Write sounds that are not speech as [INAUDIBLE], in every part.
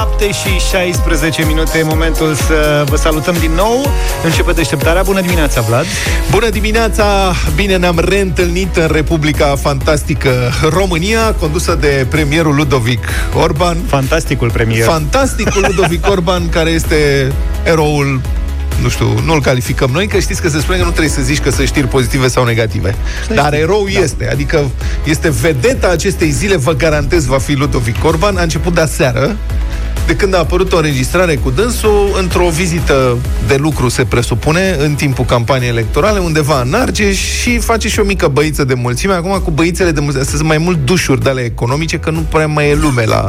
7 și 16 minute e momentul să vă salutăm din nou. Începe deșteptarea. Bună dimineața, Vlad! Bună dimineața! Bine ne-am reîntâlnit în Republica Fantastică România, condusă de premierul Ludovic Orban. Fantasticul premier. Fantasticul Ludovic [LAUGHS] Orban, care este eroul nu știu, nu-l calificăm noi, că știți că se spune că nu trebuie să zici că sunt știri pozitive sau negative. Dar erou da. este, adică este vedeta acestei zile, vă garantez, va fi Ludovic Orban. A început de aseară, de când a apărut o înregistrare cu dânsul într-o vizită de lucru, se presupune, în timpul campaniei electorale, undeva în Argeș și face și o mică băiță de mulțime. Acum cu băițele de mulțime, sunt mai mult dușuri de ale economice, că nu prea mai e lume la...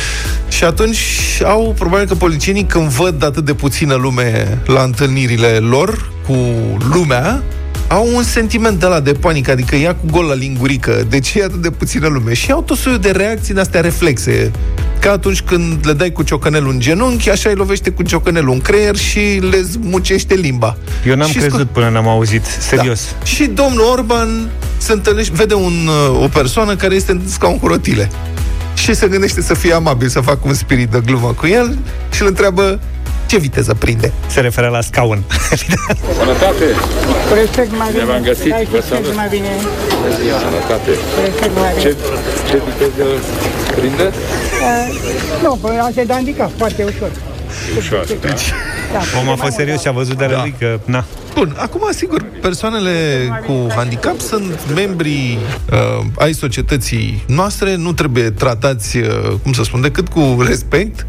[LAUGHS] și atunci au, probabil că policienii, când văd atât de puțină lume la întâlnirile lor cu lumea, au un sentiment de la de panică, adică ia cu gol la lingurică, de ce e atât de puțină lume? Și au tot soiul de reacții de astea reflexe. Ca atunci când le dai cu ciocănelul în genunchi, așa îi lovește cu ciocănelul în creier și le zmucește limba. Eu n-am și crezut scu- până n-am auzit, serios. Da. Și domnul Orban se întâlnește, vede un, o persoană care este în scaun cu rotile. Și se gândește să fie amabil, să facă un spirit de glumă cu el și îl întreabă ce viteză prinde? Se referă la scaun. Sănătate! Cu respect mai bine. Ne-am găsit, Hai, cu vă respect salut. mai bine. Sănătate! Cu respect mai bine. Ce, ce viteză prinde? Uh, nu, păi asta e de handicap, foarte ușor. Ușor, da? Da, Omul a fost serios și a văzut de la lui că, na, Bun, acum, sigur, persoanele cu handicap sunt membri uh, ai societății noastre, nu trebuie tratați, uh, cum să spun, decât cu respect.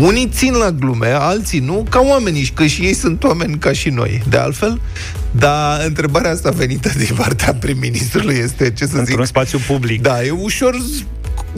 Unii țin la glume, alții nu, ca oamenii, că și ei sunt oameni ca și noi, de altfel. Dar întrebarea asta venită din partea prim-ministrului este, ce să zic... într-un spațiu public. Da, e ușor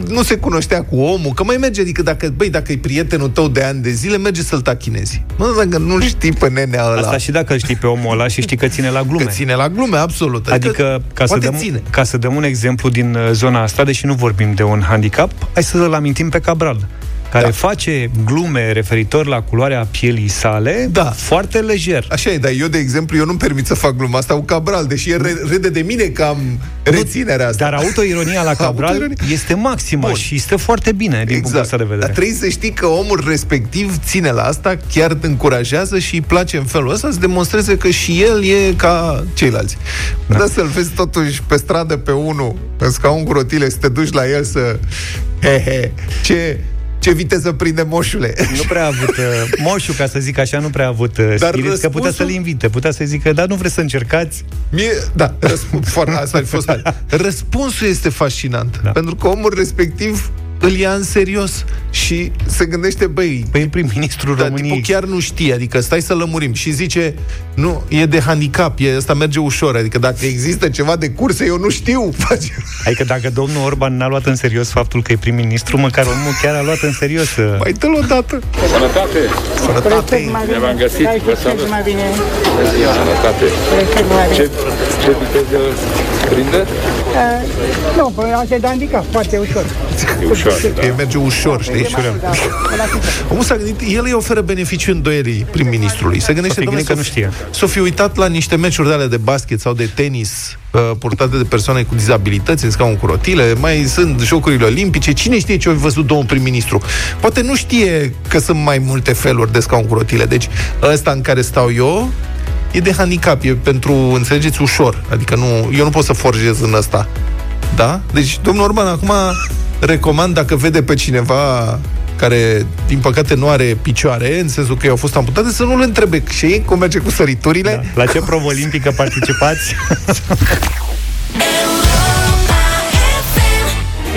nu se cunoștea cu omul, că mai merge, adică dacă, băi, dacă e prietenul tău de ani de zile, merge să-l tachinezi. Mă, dacă nu știi pe nenea ăla, Asta și dacă îl știi pe omul ăla și știi că ține la glume. că ține la glume, absolut. Adică, ca să, poate dăm, ține. ca să dăm un exemplu din uh, zona asta, deși nu vorbim de un handicap, hai să-l amintim pe Cabral care Da. face glume referitor la culoarea pielii sale Da. foarte lejer. Așa e, dar eu, de exemplu, eu nu-mi permit să fac gluma asta cu Cabral, deși el re- râde de mine că am reținerea asta. Dar autoironia la [LAUGHS] Cabral Autoironie. este maximă Bun. și stă foarte bine din punctul ăsta de vedere. Dar trebuie să știi că omul respectiv ține la asta, chiar te încurajează și îi place în felul ăsta să demonstreze că și el e ca ceilalți. Da. Dar să-l vezi totuși pe stradă pe unul, în scaun cu rotile, să te duci la el să... [LAUGHS] He, he, ce, ce viteză prinde moșule. Nu prea a avut, uh, moșul, ca să zic așa, nu prea a avut uh, Dar spirit, că putea răspunsul- să-l invite, putea să zică, dar nu vreți să încercați? Mie, da, răsp- [LAUGHS] foarte, asta a fost. [LAUGHS] Răspunsul este fascinant, Da. da. pentru că omul respectiv îl ia în serios și se gândește, băi, Păi e prim-ministrul dar României. tipul chiar nu știe, adică stai să lămurim și zice, nu, e de handicap, e, asta merge ușor, adică dacă există ceva de curse, eu nu știu. Face. [LAUGHS] Adică dacă domnul Orban n-a luat în serios faptul că e prim-ministru, măcar omul chiar a luat în serios. uh, Mai dă-l odată. Sănătate! Cu Sănătate. respect mai bine. Ne-am găsit, Hai, cu vă respect salut. mai bine. Sănătate! Cu respect mai bine. Ce, ce viteză prinde? Uh, nu, păi asta e de handicap, foarte ușor. E ușor, da? E merge ușor, știi? Da, da, la sigur. Omul s-a gândit, el îi oferă beneficiu îndoierii prim-ministrului. Se gândește, S-o fi domnule, gândit că nu știe. S-o fi uitat la niște meciuri de alea de basket sau de tenis uh, purtate de persoane cu dizabilități în scaun cu rotile, mai sunt jocurile olimpice. Cine știe ce a văzut domnul prim-ministru? Poate nu știe că sunt mai multe feluri de scaun cu rotile. Deci ăsta în care stau eu e de handicap, e pentru, înțelegeți, ușor. Adică nu, eu nu pot să forjez în ăsta. Da? Deci, domnul Orban, acum recomand dacă vede pe cineva care, din păcate, nu are picioare, în sensul că i-au fost amputate, să nu-l întrebe și ei cum merge cu săriturile. La ce provă olimpică participați?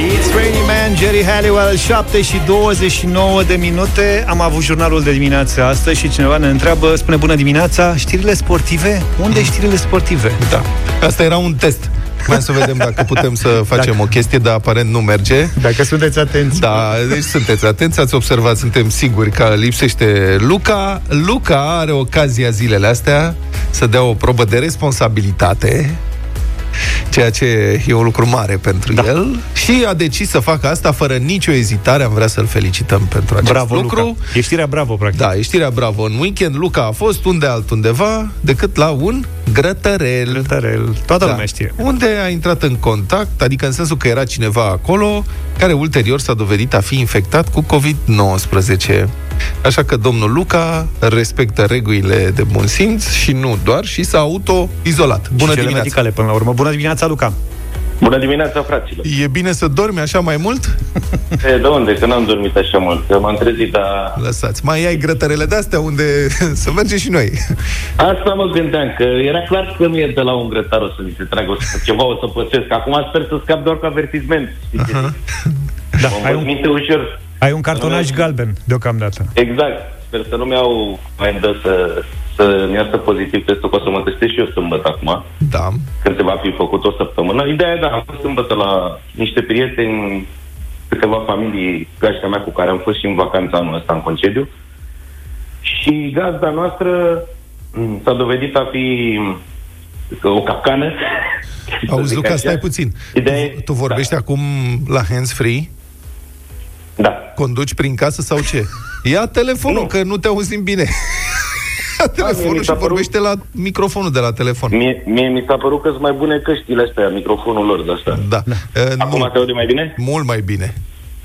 It's Rainy Man, Jerry Halliwell, 7 și 29 de minute. Am avut jurnalul de dimineață astăzi și cineva ne întreabă, spune bună dimineața, știrile sportive? Unde știrile sportive? Da. Asta era un test. Mai să vedem dacă putem să facem o chestie, dar aparent nu merge. Dacă sunteți atenți. Da, deci sunteți atenți, ați observat, suntem siguri că lipsește Luca. Luca are ocazia zilele astea să dea o probă de responsabilitate ceea ce e un lucru mare pentru da. el și a decis să facă asta fără nicio ezitare. Am vrea să-l felicităm pentru acest Bravo, lucru. Luca. E știrea bravo, practic. Da, e știrea bravo. În weekend Luca a fost unde altundeva decât la un Grătărel. Grătărel. Toată lumea știe. Unde a intrat în contact, adică în sensul că era cineva acolo, care ulterior s-a dovedit a fi infectat cu COVID-19. Așa că domnul Luca respectă regulile de bun simț și nu doar, și s-a auto-izolat. Bună și cele dimineața! medicale până la urmă. Bună dimineața, Luca! Bună dimineața, fraților! E bine să dormi așa mai mult? [LAUGHS] E, de unde? Că n-am dormit așa mult. Că m-am trezit, dar... Lăsați. Mai ai grătărele de-astea unde [LAUGHS] să mergem și noi. [LAUGHS] Asta mă gândeam, că era clar că nu e de la un grătar o să mi se tragă o să, ceva, o să pățesc. Acum sper să scap doar cu avertisment. Da, Mă ai ai un, minte ușor. Ai un cartonaj galben deocamdată. Exact. Sper să nu mi-au mai dă să, să-mi iasă pozitiv testul, că o să mă testez și eu sâmbătă acum, Da. când se va fi făcut o săptămână. Ideea e, da, am fost sâmbătă la niște prieteni, câteva familii, gașca mea cu care am fost și în vacanța anul ăsta în concediu. Și gazda noastră m, s-a dovedit a fi m, o capcană. să Auzi, zic Luca, așa. stai puțin. Ideea e- Tu, tu vorbești acum la hands-free? Da. Conduci prin casă sau ce? Ia telefonul, Nu. că nu te auzim bine. Ia mie telefonul mi și s-a părut- vorbește la microfonul de la telefon. Mie, mie mi s-a părut că sunt mai bune căștile astea, microfonul lor de asta. Da. Uh, Acum nu, te aude mai bine? mult mai bine.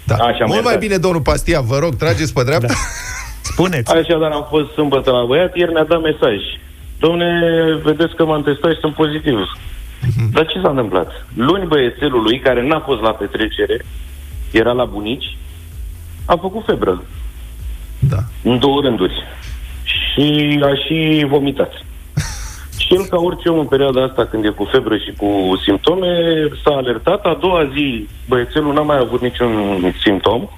Da. Așa, mult mai mai tare. bine, domnul Pastia, vă rog, trageți pe dreapta. Spuneți. Așadar, am fost sâmbătă la băiat, ieri ne-a dat mesaj. Domne, vedeți că m-am testat și sunt pozitiv. Dar ce s-a întâmplat? Luni băiețelul lui, care n-a fost la petrecere, era la bunici, a făcut febră Da. în două rânduri. Și a și vomitat. [LAUGHS] Și el, ca orice om în perioada asta, când e cu febră și cu simptome, s-a alertat. A doua zi, băiețelul n-a mai avut niciun simptom,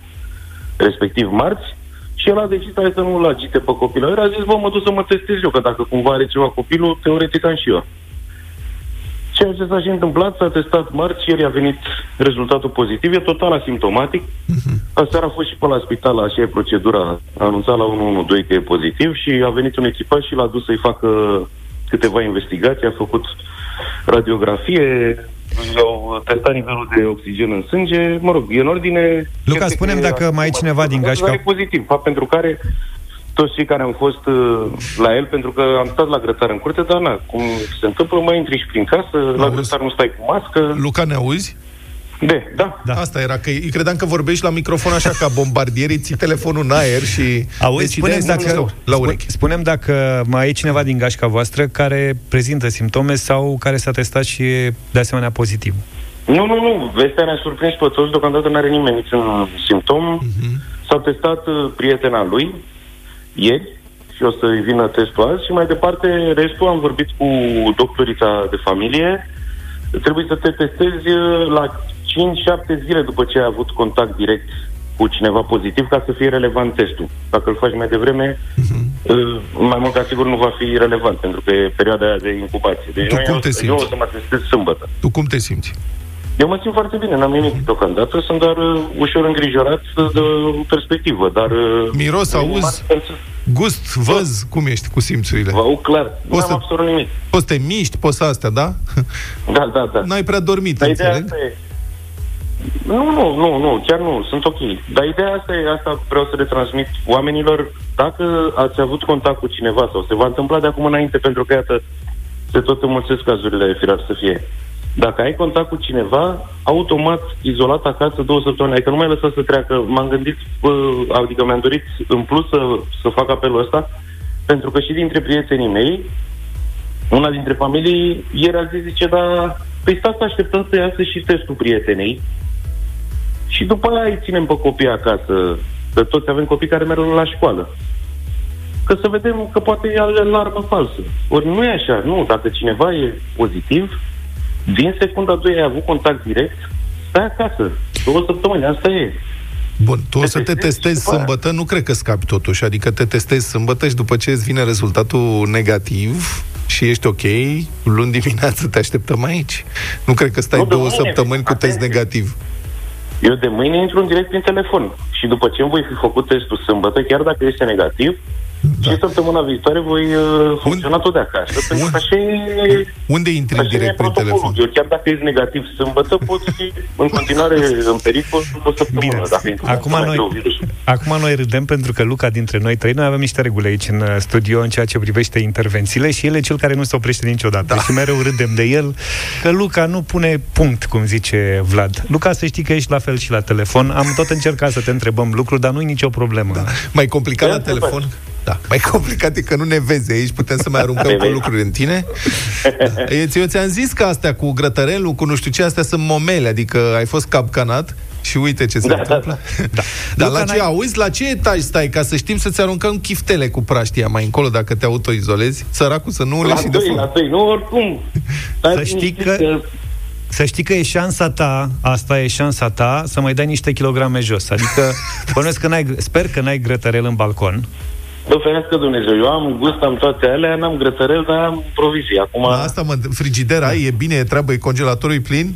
respectiv marți, și el a decis hai să nu-l agite pe copil. El a zis, bă, mă duc să mă testez eu, că dacă cumva are ceva copilul, teoretic am și eu. Ceea ce s-a și întâmplat, s-a testat marți, ieri a venit rezultatul pozitiv, e total asimptomatic. Aseară a fost și pe la spital, așa e procedura. A anunțat la 112 că e pozitiv și a venit un echipaj și l-a dus să-i facă câteva investigații, a făcut radiografie, au testat nivelul de oxigen în sânge, mă rog, e în ordine... Luca, Cert e spune-mi că dacă acum mai ai cineva din gașca- E pozitiv, fapt pentru care toți cei care am fost uh, la el, pentru că am stat la grătar în curte, dar na, cum se întâmplă, mai intri și prin casă, la Auzi. grătar nu stai cu mască. Luca, ne auzi? De, da. Da. Asta era, că îi credeam că vorbești la microfon așa ca bombardierii, ții telefonul în aer și... Auzi, Deci ideea spunem este dacă, că- La urechi. spunem dacă mai e cineva din gașca voastră care prezintă simptome sau care s-a testat și e de asemenea pozitiv. Nu, nu, nu. Vestea ne-a surprins pe toți. Deocamdată nu are nimeni niciun simptom. S-a testat uh, prietena lui ieri și o să-i vină testul azi și mai departe restul am vorbit cu doctorița de familie. Trebuie să te testezi uh, la 5-7 zile după ce ai avut contact direct cu cineva pozitiv ca să fie relevant testul. Dacă îl faci mai devreme, uh, mai mult ca sigur nu va fi relevant, pentru că e perioada aia de incubație. Deci Tu noi cum eu, te eu simți? o să mă testez sâmbătă. Tu cum te simți? Eu mă simt foarte bine, n-am nimic deocamdată, sunt doar uh, ușor îngrijorat de o perspectivă, dar... Uh, Miros, auzi? Gust, văz, cum ești cu simțurile? Vă aud clar, nu O am să- absolut nimic. Poți să te miști, poți să astea, da? [LAUGHS] Da, da, da. N-ai prea dormit, Dar ideea înțeleg? asta e... Nu, nu, nu, nu, chiar nu, sunt ok. Dar ideea asta e, asta vreau să le transmit oamenilor, dacă ați avut contact cu cineva sau se va întâmpla de acum înainte, pentru că, iată, se tot înmulțesc cazurile firar să fie. Dacă ai contact cu cineva, automat izolat acasă două săptămâni, adică nu mai lăsa să treacă. M-am gândit, bă, adică mi-am dorit în plus să, să fac apelul ăsta, pentru că și dintre prietenii mei, una dintre familii, ieri a zis, zice, dar păi stați să așteptăm să iasă și testul prietenei și după aia îi ținem pe copii acasă, că toți avem copii care merg la școală. Că să vedem că poate e alarmă falsă. Ori nu e așa, nu. Dacă cineva e pozitiv, din secunda 2 ai avut contact direct, stai acasă. Două săptămâni, asta e. Bun, tu o Te să te testezi testezi și după aia. sâmbătă, nu cred că scapi totuși, adică te testezi sâmbătă și după ce îți vine rezultatul negativ și ești ok, luni dimineață te așteptăm aici. Nu cred că stai Nu, de două mâine, săptămâni cu test atenție. negativ. Eu de mâine intru în direct prin telefon și după ce îmi voi fi făcut testul sâmbătă, chiar dacă este negativ, Și săptămâna viitoare voi uh, funcționa tot de acasă, pentru că așa e... Unde intri Așa e direct prin protocolul. telefon? Eu chiar dacă ești negativ sâmbătă, pot fi în continuare în pericol o săptămână. Bine, Dacă intru acum mai noi, greu virusul. acum noi râdem pentru că Luca dintre noi trei, noi avem niște reguli aici în uh, studio în ceea ce privește intervențiile și el e cel care nu se oprește niciodată. Da. Și mereu râdem de el că Luca nu pune punct, cum zice Vlad. Luca, să știi că ești la fel și la telefon. Am tot încercat să te întrebăm lucruri, dar nu e nicio problemă. Da. Mai complicat la Ia să telefon? Da. Mai complicat e că nu ne vezi aici, putem să mai [LAUGHS] aruncăm cu lucruri în tine. Da. Eu, eu ți-am zis că astea cu grătărelul, cu nu știu ce, astea sunt momele, adică ai fost capcanat și uite ce se Da, da, întâmplă. [LAUGHS] Da. Dar Luca, la ce, n-ai- auzi, la ce etaj stai, ca să știm să-ți aruncăm chiftele cu praștia mai încolo, dacă te autoizolezi, săracul să nu le La și de doi, foc. la doi, nu oricum. Să știi că- Să știi că e șansa ta, asta e șansa ta, să mai dai niște kilograme jos. Adică, [LAUGHS] bănuiesc că n-ai, sper că n-ai grătărel în balcon. Bă, ferească Dumnezeu, eu am gust, am toate alea, n-am grătărel, dar am provizii. Acum La asta mă, frigidera ai, e bine, e treabă, e congelatorul e plin?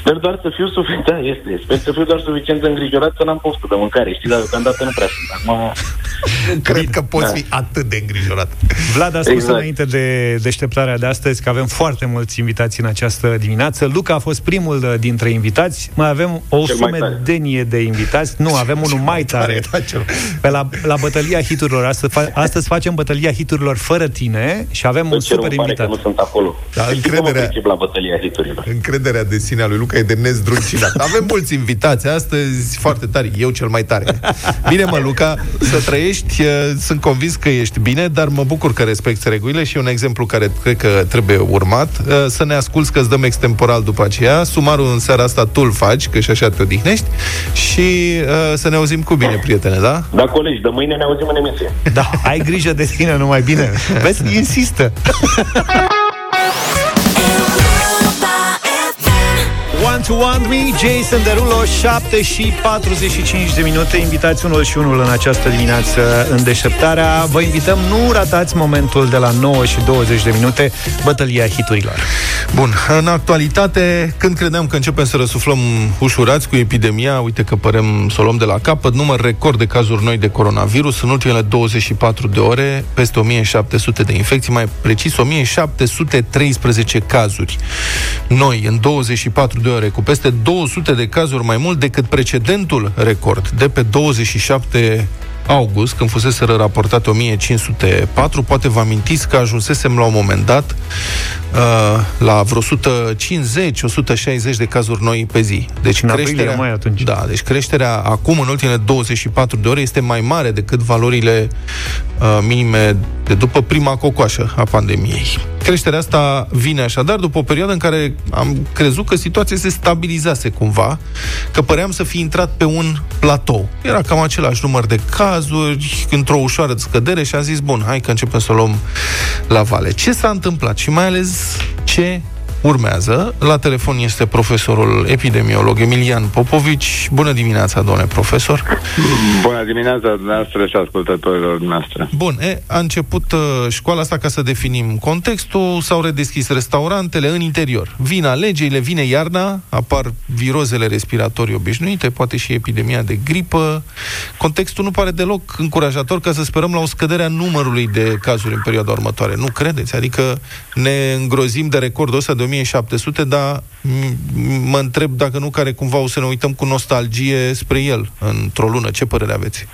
sper doar să fiu suficient, da, este, sper să fiu doar suficient de îngrijorat să n-am poftă de mâncare, știi, dar deocamdată nu prea sunt. Acum, Nu [LAUGHS] cred că poți Da. fi atât de îngrijorat. Vlad a spus Exact. înainte de deșteptarea de astăzi că avem foarte mulți invitați în această dimineață. Luca a fost primul uh, dintre invitați. Mai avem o Cel mai tare. sumedenie de invitați. Nu, [LAUGHS] avem unul mai tare. Da, cel- Pe la, la bătălia hiturilor. Astăzi, fa- astăzi facem bătălia hiturilor fără tine și avem Bă, un ce rău super îmi pare invitat. că nu sunt acolo. Da, Știi că mă încrederea- pricep la bătălia hiturilor. Încrederea de sine a lui Luca e de nezdruncinat. Avem mulți invitați astăzi, foarte tari, eu cel mai tare. Bine, mă, Luca, să trăiești, eh, sunt convins că ești bine, dar mă bucur că respecti regulile și un exemplu care cred că trebuie urmat, eh, să ne asculți că îți dăm extemporal după aceea, sumarul în seara asta tu îl faci, că și așa te odihnești, și eh, să ne auzim cu bine, prietene, da? Da, colegi, de mâine ne auzim în emisie. Da, ai grijă de tine numai bine. [LAUGHS] Vezi, insistă. [LAUGHS] Want to Want Me, Jason Derulo, 7 și 45 de minute, invitați unul și unul în această dimineață în deșteptarea. Vă invităm, nu ratați momentul de la 9 și 20 de minute, bătălia hiturilor. Bun, în actualitate, când credeam că începem să răsuflăm ușurați cu epidemia, uite că părem să o luăm de la capăt, număr record de cazuri noi de coronavirus, în ultimele 24 de ore, peste 1700 de infecții, mai precis 1713 cazuri noi în 24 de ore, cu peste 200 de cazuri mai mult decât precedentul record de pe 27 august, când fusese raportate 1504, poate vă amintiți că ajunsesem la un moment dat uh, la vreo 150-160 de cazuri noi pe zi. Deci În aprilie, mai atunci. Da, deci creșterea acum, în ultimele 24 de ore, este mai mare decât valorile uh, minime de după prima cocoașă a pandemiei. Creșterea asta vine așadar după o perioadă în care am crezut că situația se stabilizase cumva, că păream să fi intrat pe un platou. Era cam același număr de cazuri, într-o ușoară scădere și am zis, bun, hai că începem să o luăm la vale. Ce s-a întâmplat și mai ales ce urmează? La telefon este profesorul epidemiolog Emilian Popovici. Bună dimineața, domnule profesor! Bună dimineața dumneavoastră și ascultătorilor dumneavoastră. Bun, e, a început uh, școala asta ca să definim contextul, s-au redeschis restaurantele în interior. Vin alegerile, vine iarna, apar virozele respiratorii obișnuite, poate și epidemia de gripă. Contextul nu pare deloc încurajator ca să sperăm la o scădere a numărului de cazuri în perioada următoare. Nu credeți? Adică ne îngrozim de recordul ăsta de 1700, dar m- mă întreb dacă nu care cumva o să ne uităm cu nostalgie spre el într-o lună. Ce părere aveți?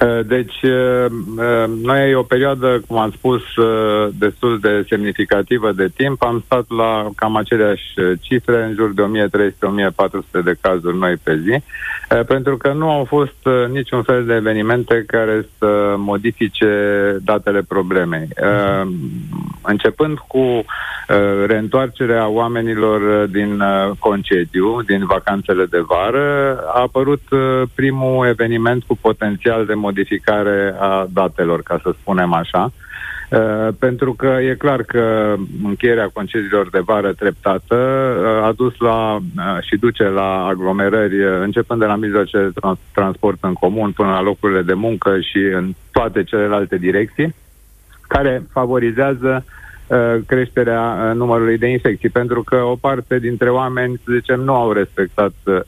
Uh, Deci, uh, uh, noi o perioadă, cum am spus, uh, destul de semnificativă de timp, am stat la cam aceleași uh, cifre, în jur de 1300-1400 de cazuri noi pe zi, uh, pentru că nu au fost uh, niciun fel de evenimente care să modifice datele problemei. Uh, Începând cu uh, reîntoarcerea oamenilor uh, din uh, concediu, din vacanțele de vară, a apărut uh, primul eveniment cu potențial de modificare a datelor, ca să spunem așa. Uh, pentru că e clar că încheierea concediilor de vară treptată uh, a dus la uh, și duce la aglomerări uh, începând de la mijloace de trans- transport în comun până la locurile de muncă și în toate celelalte direcții care favorizează uh, creșterea uh, numărului de infecții, pentru că o parte dintre oameni, să zicem, nu au respectat uh, uh,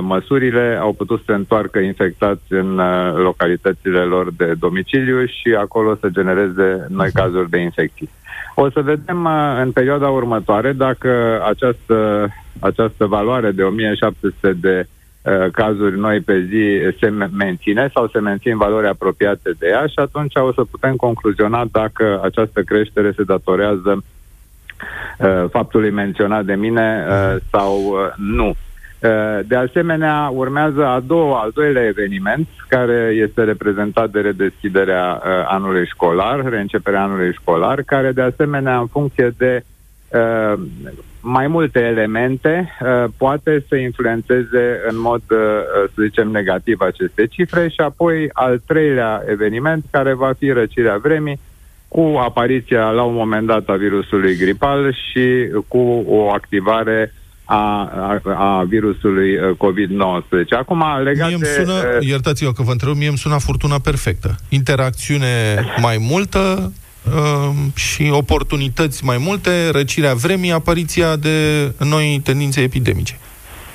măsurile, au putut să se întoarcă infectați în uh, localitățile lor de domiciliu și acolo să genereze noi cazuri de infecții. O să vedem uh, în perioada următoare dacă această, această valoare de 1700 de uh, cazuri noi pe zi se menține sau se mențin valori apropiate de ea și atunci o să putem concluziona dacă această creștere se datorează uh, faptului menționat de mine uh, sau uh, nu. Uh, de asemenea, urmează a doua, al doilea eveniment, care este reprezentat de redeschiderea uh, anului școlar, reînceperea anului școlar, care de asemenea, în funcție de uh, mai multe elemente, uh, poate să influențeze în mod, uh, să zicem, negativ aceste cifre. Și apoi al treilea eveniment, care va fi răcirea vremii, cu apariția la un moment dat a virusului gripal și cu o activare a, a, a virusului uh, COVID-19. Acum, legat mie îmi de... sună, uh, iertați-o că vă întreb, mie îmi sună furtuna perfectă. Interacțiune mai multă uh, și oportunități mai multe, răcirea vremii, apariția de noi tendințe epidemice.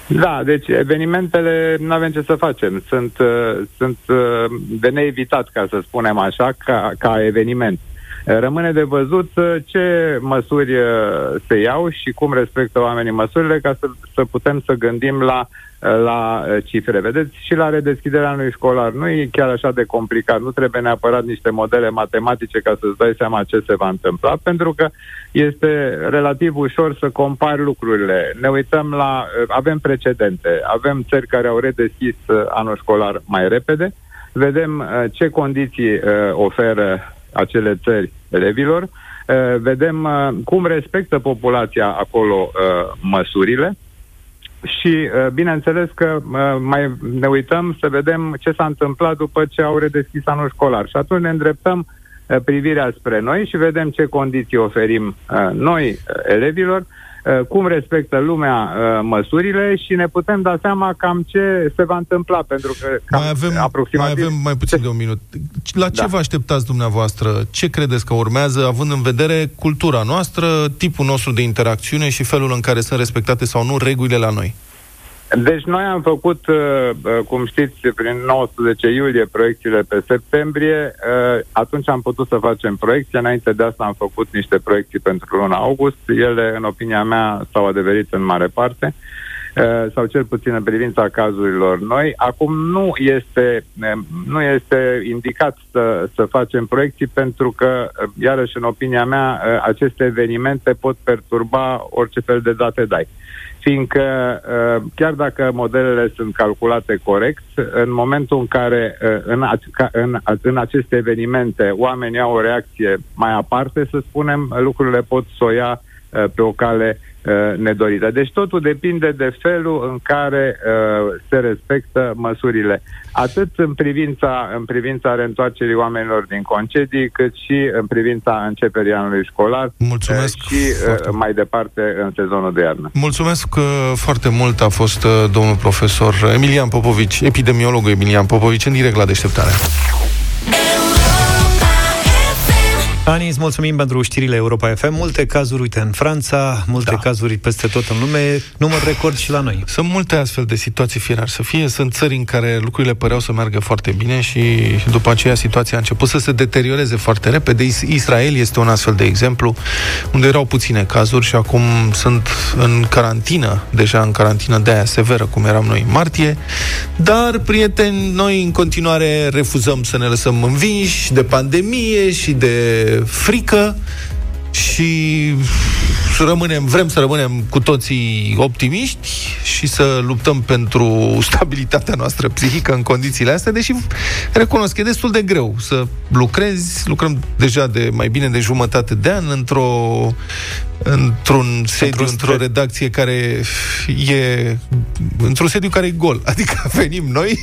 Da, deci evenimentele nu avem ce să facem. Sunt, uh, sunt uh, de neevitat, ca să spunem așa, ca, ca eveniment. Rămâne de văzut uh, ce măsuri uh, se iau și cum respectă oamenii măsurile ca să, să putem să gândim la, uh, la cifre. Vedeți, și la redeschiderea anului școlar nu e chiar așa de complicat. Nu trebuie neapărat niște modele matematice ca să-ți dai seama ce se va întâmpla, pentru că este relativ ușor să compari lucrurile. Ne uităm la... Avem precedente. Avem țări care au redeschis anul școlar mai repede. Vedem ce condiții oferă acele țări elevilor, uh, vedem uh, cum respectă populația acolo uh, măsurile. Și bineînțeles că mai ne uităm să vedem ce s-a întâmplat după ce au redeschis anul școlar. Și atunci ne îndreptăm privirea spre noi și vedem ce condiții oferim noi elevilor. Uh, cum respectă lumea uh, măsurile și ne putem da seama cam ce se va întâmpla, pentru că cam mai avem, aproximativ... mai avem mai puțin de un minut. La ce da. vă așteptați dumneavoastră? Ce credeți că urmează, având în vedere cultura noastră, tipul nostru de interacțiune și felul în care sunt respectate sau nu regulile la noi? Deci noi am făcut, uh, uh, cum știți, prin 19 iulie proiecțiile pe septembrie. Uh, atunci am putut să facem proiecții. Înainte de asta am făcut niște proiecții pentru luna august. Ele, în opinia mea, s-au adeverit în mare parte sau cel puțin în privința cazurilor noi. Acum nu este, nu este indicat să, să facem proiecții pentru că, iarăși în opinia mea, aceste evenimente pot perturba orice fel de date dai fiindcă uh, chiar dacă modelele sunt calculate corect, în momentul în care uh, în, în, în aceste evenimente oamenii au o reacție mai aparte, să spunem, lucrurile pot soia uh, pe o cale Uh, nedorită. Deci totul depinde de felul în care uh, se respectă măsurile, atât în privința, în privința reîntoarcerii oamenilor din concedii, cât și în privința începerii anului școlar Mulțumesc uh, și uh, mai departe în sezonul de iarnă. Mulțumesc uh, foarte mult. A fost uh, domnul profesor Emilian Popovici, epidemiologul Emilian Popovici, în direct la deșteptare. Ani, îți mulțumim pentru știrile Europa FM. Multe cazuri, uite, în Franța, multe da. cazuri peste tot în lume, număr record și la noi. Sunt multe astfel de situații, fie ar să fie. Sunt țări în care lucrurile păreau să meargă foarte bine și după aceea situația a început să se deterioreze foarte repede. Israel este un astfel de exemplu, unde erau puține cazuri și acum sunt în carantină, deja în carantină de aia severă, cum eram noi în martie. Dar, prieteni, noi în continuare refuzăm să ne lăsăm învinși de pandemie și de frică și să rămânem, vrem să rămânem cu toții optimiști și să luptăm pentru stabilitatea noastră psihică în condițiile astea, deși recunosc, e destul de greu să lucrezi, lucrăm deja de mai bine de jumătate de an într-o într-un sediu, într-o redacție care e într-un sediu care e gol. [LAUGHS] Adică venim noi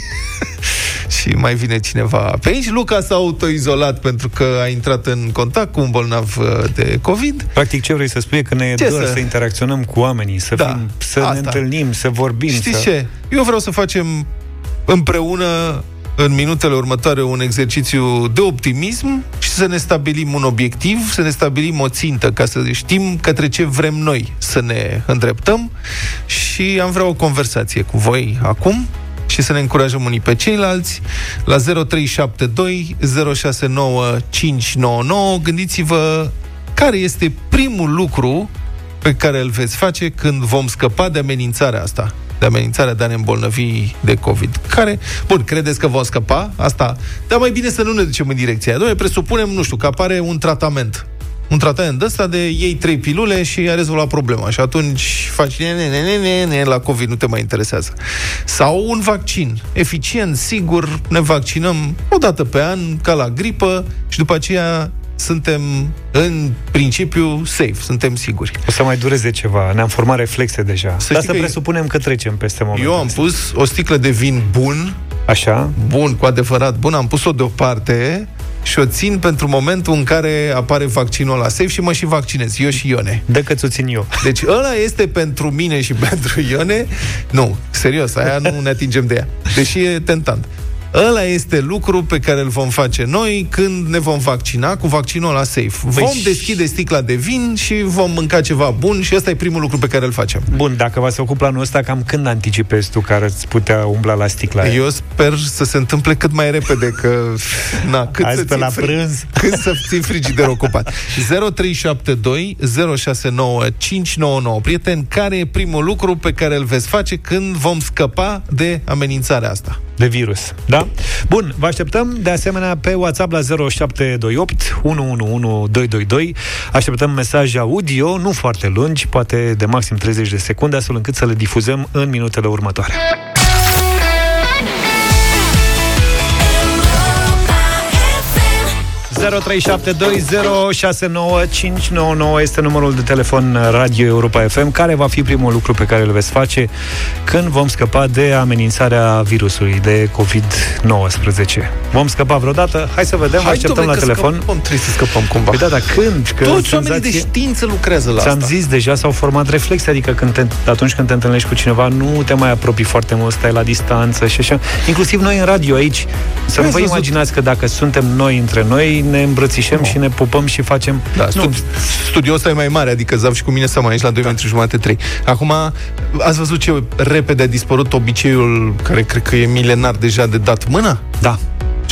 și mai vine cineva pe aici. Luca s-a autoizolat pentru că a intrat în contact cu un bolnav uh, de COVID. Practic ce vrei să spui că ne e ce doar să... să interacționăm cu oamenii, să, da, fim, să asta. ne întâlnim, să vorbim. Știți să... ce? Eu vreau să facem împreună în minutele următoare un exercițiu de optimism și să ne stabilim un obiectiv, să ne stabilim o țintă, ca să știm către ce vrem noi să ne îndreptăm și am vrea o conversație cu voi acum și să ne încurajăm unii pe ceilalți la 0372 069 599. Gândiți-vă care este primul lucru pe care îl veți face când vom scăpa de amenințarea asta de amenințarea de a ne îmbolnăvi de COVID. Care, bun, credeți că vom scăpa? Asta, dar mai bine să nu ne ducem în direcția aia. Noi presupunem, nu știu, că apare un tratament un tratament de ăsta de iei trei pilule și a rezolvat problema. Și atunci faci ne, ne, ne, ne, ne, la COVID nu te mai interesează. Sau un vaccin. Eficient, sigur, ne vaccinăm o dată pe an, ca la gripă, și după aceea suntem în principiu safe, suntem siguri. O să mai dureze ceva, ne-am format reflexe deja. Să Dar să presupunem că trecem peste momentul Eu am pus o sticlă de vin bun, Așa? Bun, cu adevărat bun, am pus-o deoparte și o țin pentru momentul în care apare vaccinul la safe și mă și vaccinez, eu și Ione. De că ți-o țin eu. Deci ăla este pentru mine și [LAUGHS] pentru Ione. Nu, serios, aia nu ne atingem de ea. Deși e tentant. Ăla este lucru pe care îl vom face noi când ne vom vaccina cu vaccinul la safe. Vom păi deschide sticla de vin și vom mânca ceva bun și ăsta e primul lucru pe care îl facem. Bun, dacă v-ați făcut planul ăsta, cam când anticipezi tu care îți putea umbla la sticla aia? Eu sper să se întâmple cât mai repede, că... Na, cât Azi să pe la fri- prânz. [LAUGHS] Când să ții frigider ocupat. 0372 069 599. Prieten, care e primul lucru pe care îl veți face când vom scăpa de amenințarea asta? De virus, da? Bun, vă așteptăm de asemenea pe WhatsApp la 0728 111222. Așteptăm mesaje audio, nu foarte lungi, poate de maxim 30 de secunde, astfel încât să le difuzăm în minutele următoare. 0372069599 este numărul de telefon Radio Europa FM. Care va fi primul lucru pe care îl veți face când vom scăpa de amenințarea virusului de COVID-19? Vom scăpa vreodată? Hai să vedem, Hai, așteptăm la telefon. Scăpăm, trebuie să scăpăm cumva. Păi da, dar când? Că Toți oamenii de știință lucrează la Ți-am asta. zis deja, s-au format reflexe, adică când te, atunci când te întâlnești cu cineva, nu te mai apropii foarte mult, stai la distanță și așa. Inclusiv noi în radio aici, să nu vă imaginați că dacă suntem noi între noi, ne îmbrățișăm no. și ne pupăm și facem... Da, nu. Studioul ăsta e mai mare, adică Zav și cu mine stăm aici la 2 da. metri jumate, 3. Acum, ați văzut ce repede a dispărut obiceiul, care cred că e milenar deja, de dat mâna? Da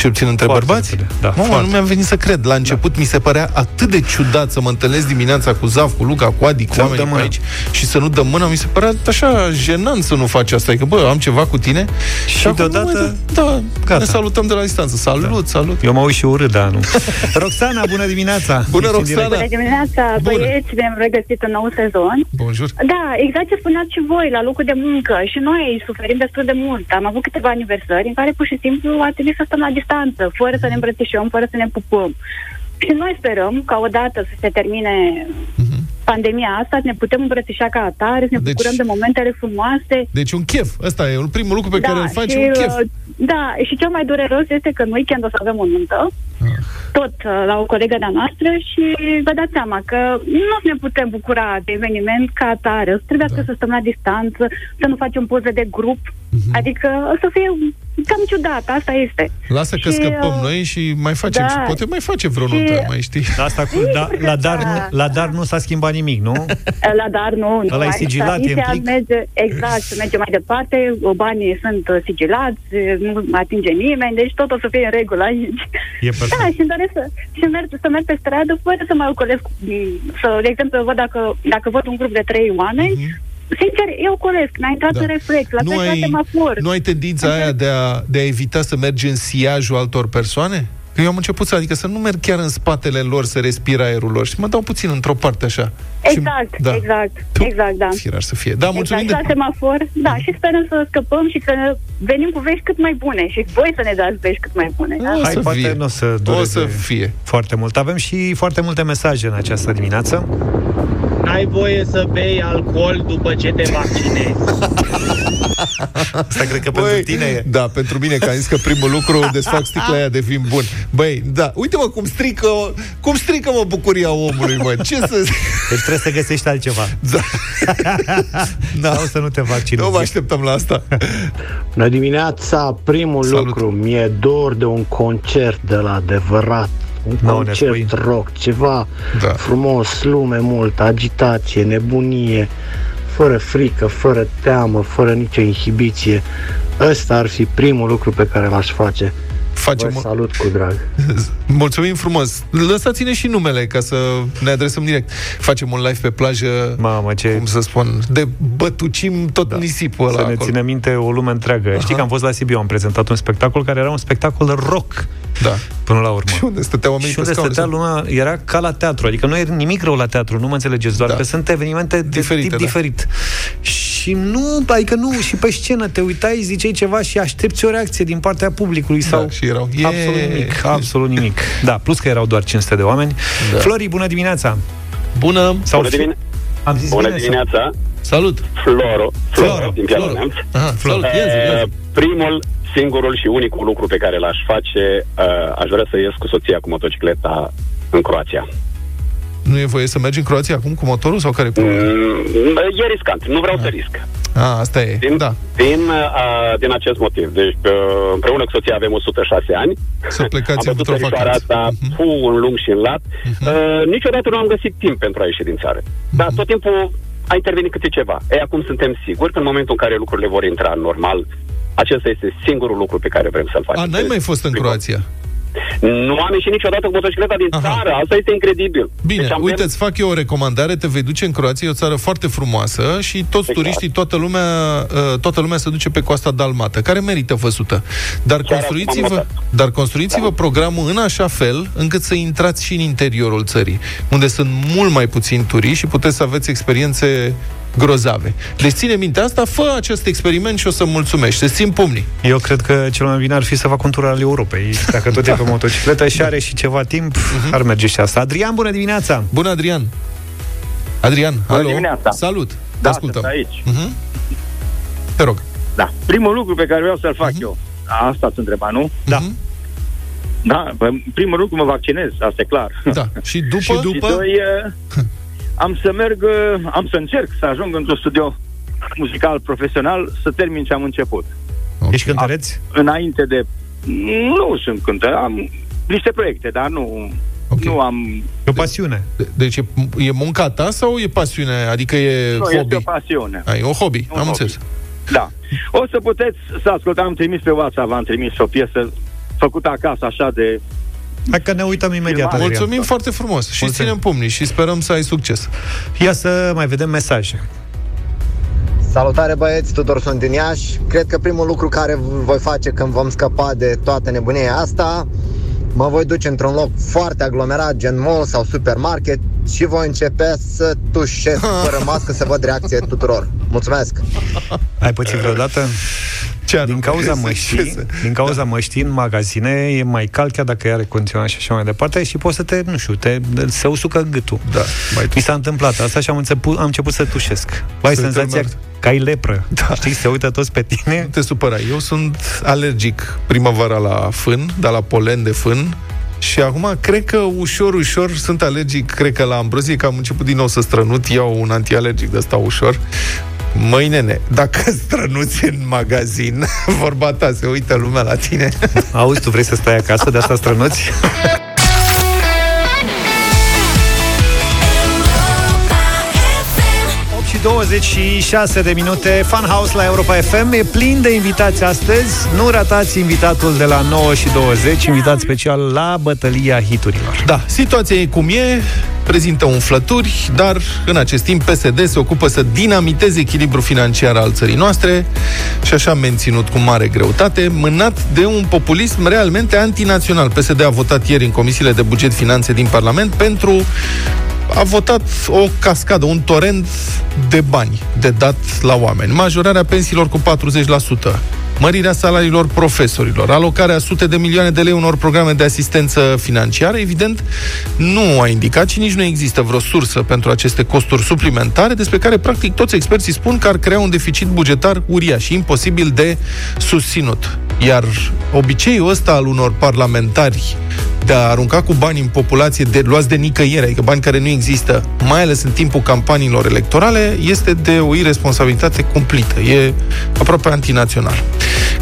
cel puțin între foarte bărbați? Da, Mă, nu mi-am venit să cred. La început da. mi se părea atât de ciudat să mă întâlnesc dimineața cu Zav, cu Luca, cu Adi, cu oamenii pe aici și să nu dăm mână. Mi se părea așa jenant să nu faci asta. că, bă, am ceva cu tine și, și deodată... Da, gata. ne salutăm de la distanță. Salut, da. salut. Eu mă uit și urât, da, nu. [LAUGHS] Roxana, bună dimineața! Bună, Roxana! Bună dimineața, băieți, ne-am regăsit în nou sezon. Bonjour! Da, exact ce spuneați și voi, la locul de muncă. Și noi suferim destul de mult. Am avut câteva aniversări în care pur și simplu a trebuit să stăm la distanță, fără să ne îmbrățișăm, fără să ne pupăm. Și noi sperăm ca odată să se termine uh-huh. pandemia asta, să ne putem îmbrățișa ca atare, să ne deci, bucurăm de momentele frumoase. Deci un chef. Ăsta e primul lucru pe da, care îl faci, și, un chef. Uh, da, și cel mai dureros este că în weekend o să avem o nuntă, ah. Tot uh, la o colegă de-a noastră și vă dați seama că nu ne putem bucura de eveniment ca atare. Trebuie da. să stăm la distanță, să nu facem poze de grup, uh-huh. adică o să fie cam ciudat, asta este. Lasă că și, scăpăm uh, noi și mai facem, da, poate mai face vreo și, nuntă, mai știi. Asta cu, da, la, dar, nu, la dar nu s-a schimbat nimic, nu? [LAUGHS] La dar nu. nu Ăla e sigilat, e implic? merge, Exact, se merge mai departe, banii sunt uh, sigilați, nu atinge nimeni, deci tot o să fie în regulă aici. E perfect. Da, și îmi doresc să, și merg, să merg pe stradă fără să mă ocolesc, să, de exemplu, văd dacă, dacă văd un grup de trei oameni, uh-huh Sincer, eu colesc, n-a intrat da. în reflex, la nu ai, semafor. Nu ai tendința aia de a, de a evita să mergi în siajul altor persoane? Că eu am început să, adică să nu merg chiar în spatele lor să respir aerul lor și mă dau puțin într-o parte așa. Exact, și, da. exact, tu, exact, da. Firar să fie. Da, mulțumim exact, de... la semafor, da, și sperăm să scăpăm și să venim cu vești cât mai bune și voi să ne dați vești cât mai bune. Da? Hai, poate fie. nu o să O să fie. Foarte mult. Avem și foarte multe mesaje în această dimineață. N-ai voie să bei alcool după ce te vaccinezi. [LAUGHS] Asta cred că Băi, pentru tine e. Da, pentru mine, că am zis că primul lucru desfac sticla aia de vin bun. Băi, da, uite-mă cum strică, cum strică mă bucuria omului, mă. Ce să Deci trebuie să găsești altceva. Da. [LAUGHS] da. Sau să nu te vaccinezi. Nu mă așteptam la asta. Bună dimineața, primul Salut. lucru, mi-e dor de un concert de la adevărat un Nu, ne concert spui. rock, ceva Da. frumos, lume multă, agitație, nebunie, fără frică, fără teamă, fără nicio inhibiție. Ăsta ar fi primul lucru pe care l-aș face. Facem Vă salut cu drag. [LAUGHS] Mulțumim frumos. Lăsați-ne și numele ca să ne adresăm direct. Facem un live pe plajă, Mamă, ce... cum să spun, de bătucim tot da. nisipul ăla Să ne acolo. ține minte o lume întreagă. Aha. Știi că am fost la Sibiu, am prezentat un spectacol care era un spectacol rock Da. până la urmă. [LAUGHS] Și unde stăteau oamenii Și unde pe scaune? stătea lumea, era ca la teatru, adică nu e nimic rău la teatru, nu mă înțelegeți, doar Da. da. că sunt evenimente de Diferite, tip da. diferit. Și nu, adică nu, și pe scenă te uitai, ziceai ceva și aștepți o reacție din partea publicului sau Da, și erau, "Yeah!" absolut nimic, absolut nimic. Da, plus că erau doar 500 de oameni. Da. Da. Flori, bună dimineața! Bună! Sau Bună, dimine- Am zis Bună bine sau- dimineața, Salut! Floro, Floro, Floro, din Piatra Floro. Neamț. Aha, salut! Ia zi, ia Uh, zi. primul, singurul și unicul lucru pe care l-aș face, uh, aș vrea să ies cu soția cu motocicleta în Croația. Nu e voie să mergi în Croația acum cu motorul sau care? Mm, e riscant, nu vreau să risc. A, asta e. Din, Da. din, uh, din acest motiv. Deci, uh, împreună cu soția avem 10106 ani. Să plecați am în văzut într-o terișoara vacanță. asta Mhm. fu un lung și în lat. Uh, niciodată nu am găsit timp pentru a ieși din țară. Dar Mhm. tot timpul a intervenit câte ceva. Ei, acum suntem siguri că în momentul în care lucrurile vor intra normal, acesta este singurul lucru pe care vrem să-l facem. A, n-ai mai fost în Primul. Croația. Nu am ieșit niciodată cu motocicleta din Aha. țară. Asta este incredibil. Bine, Deci am uite, îți fac eu o recomandare, te vei duce în Croația, e o țară foarte frumoasă și toți Exact. turiștii, toată lumea, uh, toată lumea se duce pe coasta dalmată, care merită văzută. Dar Chiar construiți-vă, acum am dar construiți-vă programul în așa fel încât să intrați și în interiorul țării, unde sunt mult mai puțini turiști și puteți să aveți experiențe grozave. Deci ține minte asta, fă acest experiment și o să mulțumești. Să țin pumnii. Eu cred că cel mai bine ar fi să fac un tur al Europei. Dacă tot e pe motocicletă și are și ceva timp, ar merge și asta. Adrian, bună dimineața! Bună, Adrian! Adrian, Bună alo! dimineața. Salut! Te Da, ascultăm. sunt aici. Mhm. Te rog. Da. Primul lucru pe care vreau să-l fac Mhm. eu, asta ați întrebat, nu? Da. Mhm. Da, păi, primul lucru mă vaccinez, asta e clar. Da. Și după? Și după? Și doi, eh, am să merg, eh, am să încerc să ajung într-un studio muzical profesional să termin ce am început. Ok. Ești cântăreț? Înainte de... Nu sunt cântă, am niște proiecte, dar nu, Ok. nu am... E o pasiune. De- Deci e, e munca ta sau e pasiune? Adică e Nu, hobby? este o pasiune. A, e un hobby, Un am hobby. înțeles. Da. O să puteți să ascultați, am trimis pe WhatsApp, am trimis o piesă făcută acasă, așa de... Hai că ne uităm imediat, Adrian. Mulțumim foarte frumos și Mulțumim. ținem pumnii și sperăm să ai succes. Ia să mai vedem mesaje. Salutare băieți, Tudor sunt din Iași. Cred că primul lucru care voi face când vom scăpa de toată nebunia asta, mă voi duce într-un loc foarte aglomerat, gen mall sau supermarket și voi începe să tușesc [LAUGHS] fără mască să văd reacție tuturor. Mulțumesc! Ai pățit vreodată? Ce Din cauza Ce măștii, să- din cauza măștii în magazine e mai cald chiar dacă are condiționat și așa mai departe și poți să te, nu știu, te, se usucă gâtul. Da, mai Mi s-a întâmplat asta și am început, am început să tușesc. Ai Să te senzația mergi. că ai lepră. Da. Știi, se uită toți pe tine. Nu te supăra. Eu sunt alergic primăvara la fân, dar la polen de fân. Și acum cred că ușor, ușor sunt alergic, cred că la ambrozie, că am început din nou să strănut, iau un antialergic de ăsta ușor. Măi, nene, dacă [LAUGHS] strănuți în magazin, [LAUGHS] vorba ta, se uită lumea la tine. Auzi, tu vrei să stai acasă, de asta strănuți? [LAUGHS] 26 de minute. Fun House la Europa FM E plin de invitați astăzi. Nu ratați invitatul de la 9 și 20 Invitat special la bătălia hiturilor. Da, situația e cum e, prezintă umflături, dar în acest timp PSD se ocupă să dinamiteze echilibrul financiar al țării noastre și așa menținut cu mare greutate, mânat de un populism realmente antinațional. PSD a votat ieri în comisiile de buget finanțe din Parlament pentru a votat o cascadă, un torent de bani de dat la oameni. Majorarea pensiilor cu 40%, mărirea salariilor profesorilor, alocarea sute de milioane de lei unor programe de asistență financiară, evident, nu a indicat și nici nu există vreo sursă pentru aceste costuri suplimentare, despre care, practic, toți experții spun că ar crea un deficit bugetar uriaș și imposibil de susținut. Iar obiceiul ăsta al unor parlamentari de a arunca cu bani în populație de luați de nicăieri, adică bani care nu există, mai ales în timpul campaniilor electorale, este de o irresponsabilitate cumplită. E aproape antinațional.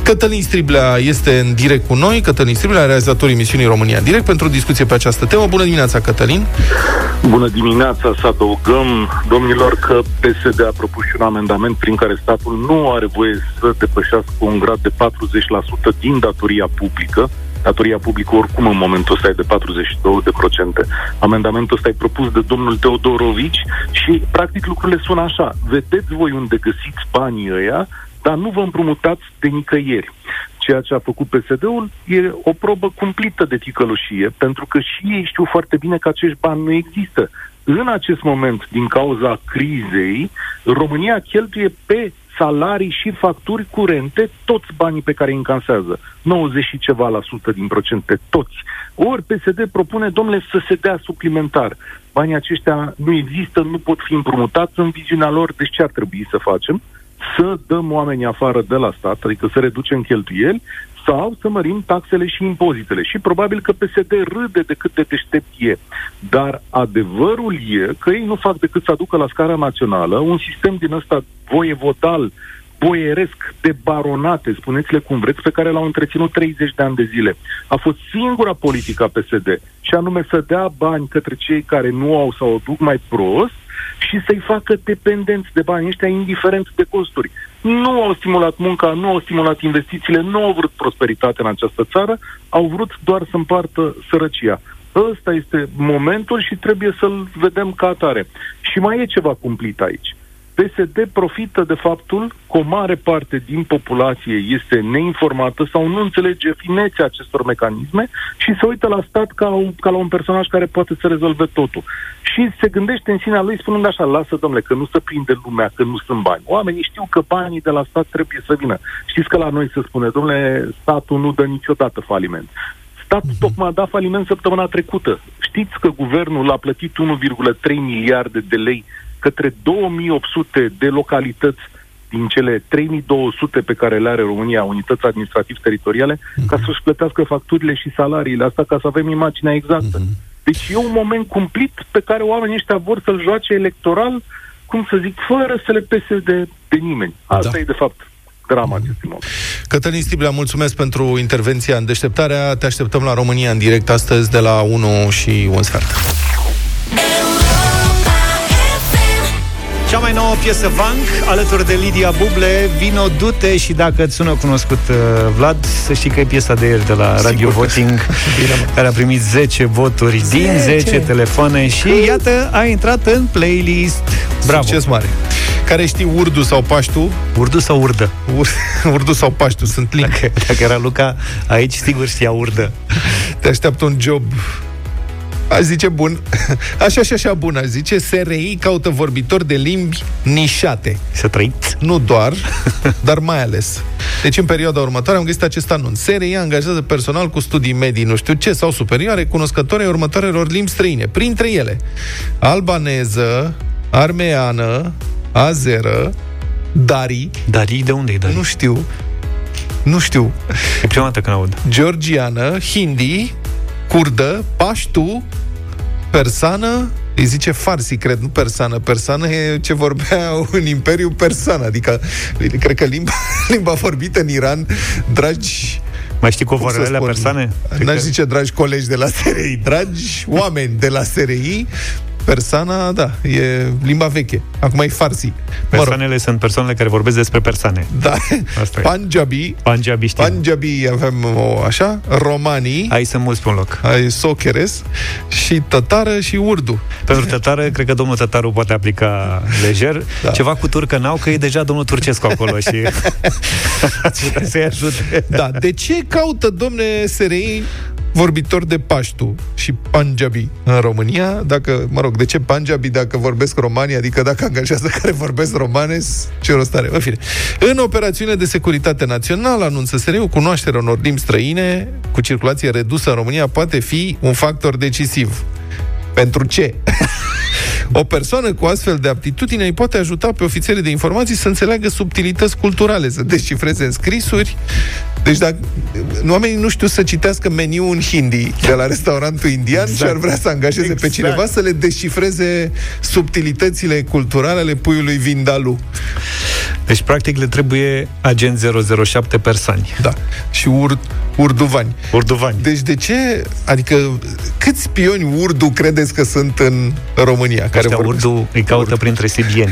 Cătălin Striblea este în direct cu noi, Cătălin Striblea, realizatorul emisiunii România în direct, pentru o discuție pe această temă. Bună dimineața, Cătălin! Bună dimineața, să adăugăm, domnilor, că PSD a propus și un amendament prin care statul nu are voie să depășească un grad de 40% din datoria publică, datoria publică oricum în momentul ăsta e de 42%. Amendamentul ăsta e propus de domnul Teodorovici și practic lucrurile sună așa. Vedeți voi unde găsiți banii ăia, dar nu vă împrumutați de nicăieri. Ceea ce a făcut PSD-ul e o probă cumplită de ticăloșie, pentru că și ei știu foarte bine că acești bani nu există. În acest moment, din cauza crizei, România cheltuie pe salarii și facturi curente toți banii pe care îi încansează. 90 și ceva la sută din procente, toți. Ori PSD propune, domnule, să se dea suplimentar. Banii aceștia nu există, nu pot fi împrumutați în viziunea lor, deci ce ar trebui să facem? Să dăm oamenii afară de la stat, adică să reducem cheltuieli, sau să mărim taxele și impozitele. Și probabil că PSD râde de cât de deștept e. Dar adevărul e că ei nu fac decât să aducă la scara națională un sistem din ăsta voievodal, boieresc de baronate, spuneți-le cum vreți, pe care l-au întreținut 30 de ani de zile. A fost singura politică a PSD, și anume să dea bani către cei care nu au sau o duc mai prost și să-i facă dependenți de bani ăștia, indiferent de costuri. Nu au stimulat munca, nu au stimulat investițiile, nu au vrut prosperitate în această țară, au vrut doar să împartă sărăcia. Ăsta este momentul și trebuie să-l vedem ca atare. Și mai e ceva cumplit aici. PSD profită de faptul că o mare parte din populație este neinformată sau nu înțelege finețea acestor mecanisme și se uită la stat ca, un, ca la un personaj care poate să rezolve totul. Și se gândește în sinea lui spunând așa, lasă domnule, că nu se prinde lumea, că nu sunt bani. Oamenii știu că banii de la stat trebuie să vină. Știți că la noi se spune, domnule, statul nu dă niciodată faliment. Statul uh-huh. tocmai a dat faliment săptămâna trecută. Știți că guvernul a plătit 1,3 miliarde de lei către 2800 de localități din cele 3200 pe care le are România, unități administrativ-teritoriale, uh-huh. ca să-și plătească facturile și salariile. Asta ca să avem imaginea exactă. Uh-huh. Deci e un moment cumplit pe care oamenii ăștia vor să-l joace electoral, cum să zic, fără să le pese de, de nimeni. Asta da. e, de fapt, drama acestui moment. Cătălin Stiblea, mulțumesc pentru intervenția în deșteptarea. Te așteptăm la România în direct astăzi de la 1 și un sfert. Cea mai nouă piesă Vank, alături de Lidia Buble, Vino Dute și dacă îți sună cunoscut uh, Vlad, să știi că e piesa de ieri de la Sigur Radio Voting, care a primit 10 voturi 10. din 10 telefoane și iată, a intrat în playlist. Bravo! Succes mare! Care știi urdu sau paștu? Urdu sau urdă? Ur- [LAUGHS] urdu sau paștu, sunt link. Dacă, dacă era Luca, aici sigur știa urdă. Te așteaptă un job Aș zice bun. [LAUGHS] Așa și așa bun, aș zice. SRI caută vorbitori de limbi nișate. Să trăiți? Nu doar, [LAUGHS] dar mai ales. Deci în perioada următoare am găsit acest anunț. SRI angajează personal cu studii medii, nu știu ce, sau superioare, cunoscători ai următoarelor limbi străine. Printre ele, albaneză, armeană, azeră, Dari. Dari? De unde e Dari? Nu știu. Nu știu. E prima dată când aud. Georgiană, hindi, curdă, paștu, persană, îi zice farsi, cred, nu persană. Persană e ce vorbea [LAUGHS] în Imperiu Persan, adică cred că limba, [LAUGHS] limba vorbită în Iran, dragi mai știi covorele la persoane? N-aș zice dragi colegi de la [LAUGHS] SRI, dragi oameni de la SRI, Persana, da, e limba veche. Acum e farsi. Persoanele mă rog. sunt persoanele care vorbesc despre persoane. Da. Asta Punjabi. Punjabi știm. Punjabi avem o, așa, romanii. Ai să mulți pe un loc. Ai socheres și tătară și urdu. Pentru tătară, cred că domnul Tătaru poate aplica lejer. Da. Ceva cu turcă n-au, că e deja domnul Turcescu acolo și [LAUGHS] [LAUGHS] să-i ajute. Da, de ce caută, domne SRI, vorbitor de paștu și Punjabi în România, dacă, mă rog, de ce Punjabi dacă vorbesc romani, adică dacă angajează care vorbesc romane, ce rost are? În fine. În operațiune de securitate națională, anunță SRU, cunoașterea unor limbi străine cu circulație redusă în România poate fi un factor decisiv. Pentru ce? [LAUGHS] O persoană cu astfel de aptitudine îi poate ajuta pe ofițerii de informații să înțeleagă subtilități culturale, să descifreze înscrisuri. Deci dacă oamenii nu știu să citească meniul în hindi de la restaurantul indian exact. și ar vrea să angajeze exact. pe cineva să le descifreze subtilitățile culturale ale puiului Vindalu. Deci, practic, le trebuie agent 007 persani. Da. Și ur, urduvani. Urduvani. Deci de ce, adică câți spioni urdu credeți că sunt în România? Care vor urdu îi caută urdu. printre sibieni.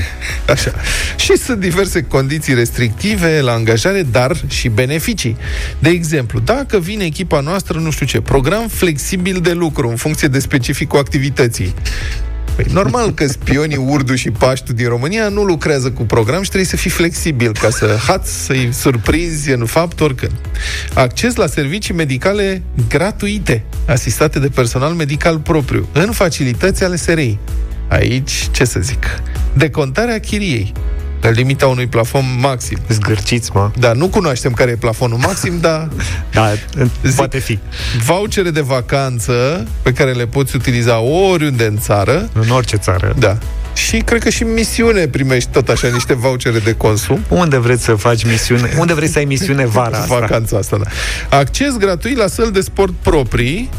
Așa. Și sunt diverse condiții restrictive la angajare, dar și beneficii. De exemplu, dacă vine echipa noastră, nu știu ce, program flexibil de lucru în funcție de specificul activității. Păi normal că spionii urdu și paștu din România nu lucrează cu program și trebuie să fii flexibil ca să hați, să-i surprinzi în fapt oricând. Acces la servicii medicale gratuite, asistate de personal medical propriu, în facilități ale SRI. Aici, ce să zic, decontarea chiriei, la limita unui plafon maxim. Zgârciți, mă. Da, nu cunoaștem care e plafonul maxim, [LAUGHS] dar... da, zic, poate fi. Vouchere de vacanță pe care le poți utiliza oriunde în țară. În orice țară. Da. Și cred că și misiune primești tot așa niște vouchere de consum. Unde vreți să faci misiune? Unde vrei să ai misiune vara asta? Vacanța asta, da. Acces gratuit la săli de sport proprii,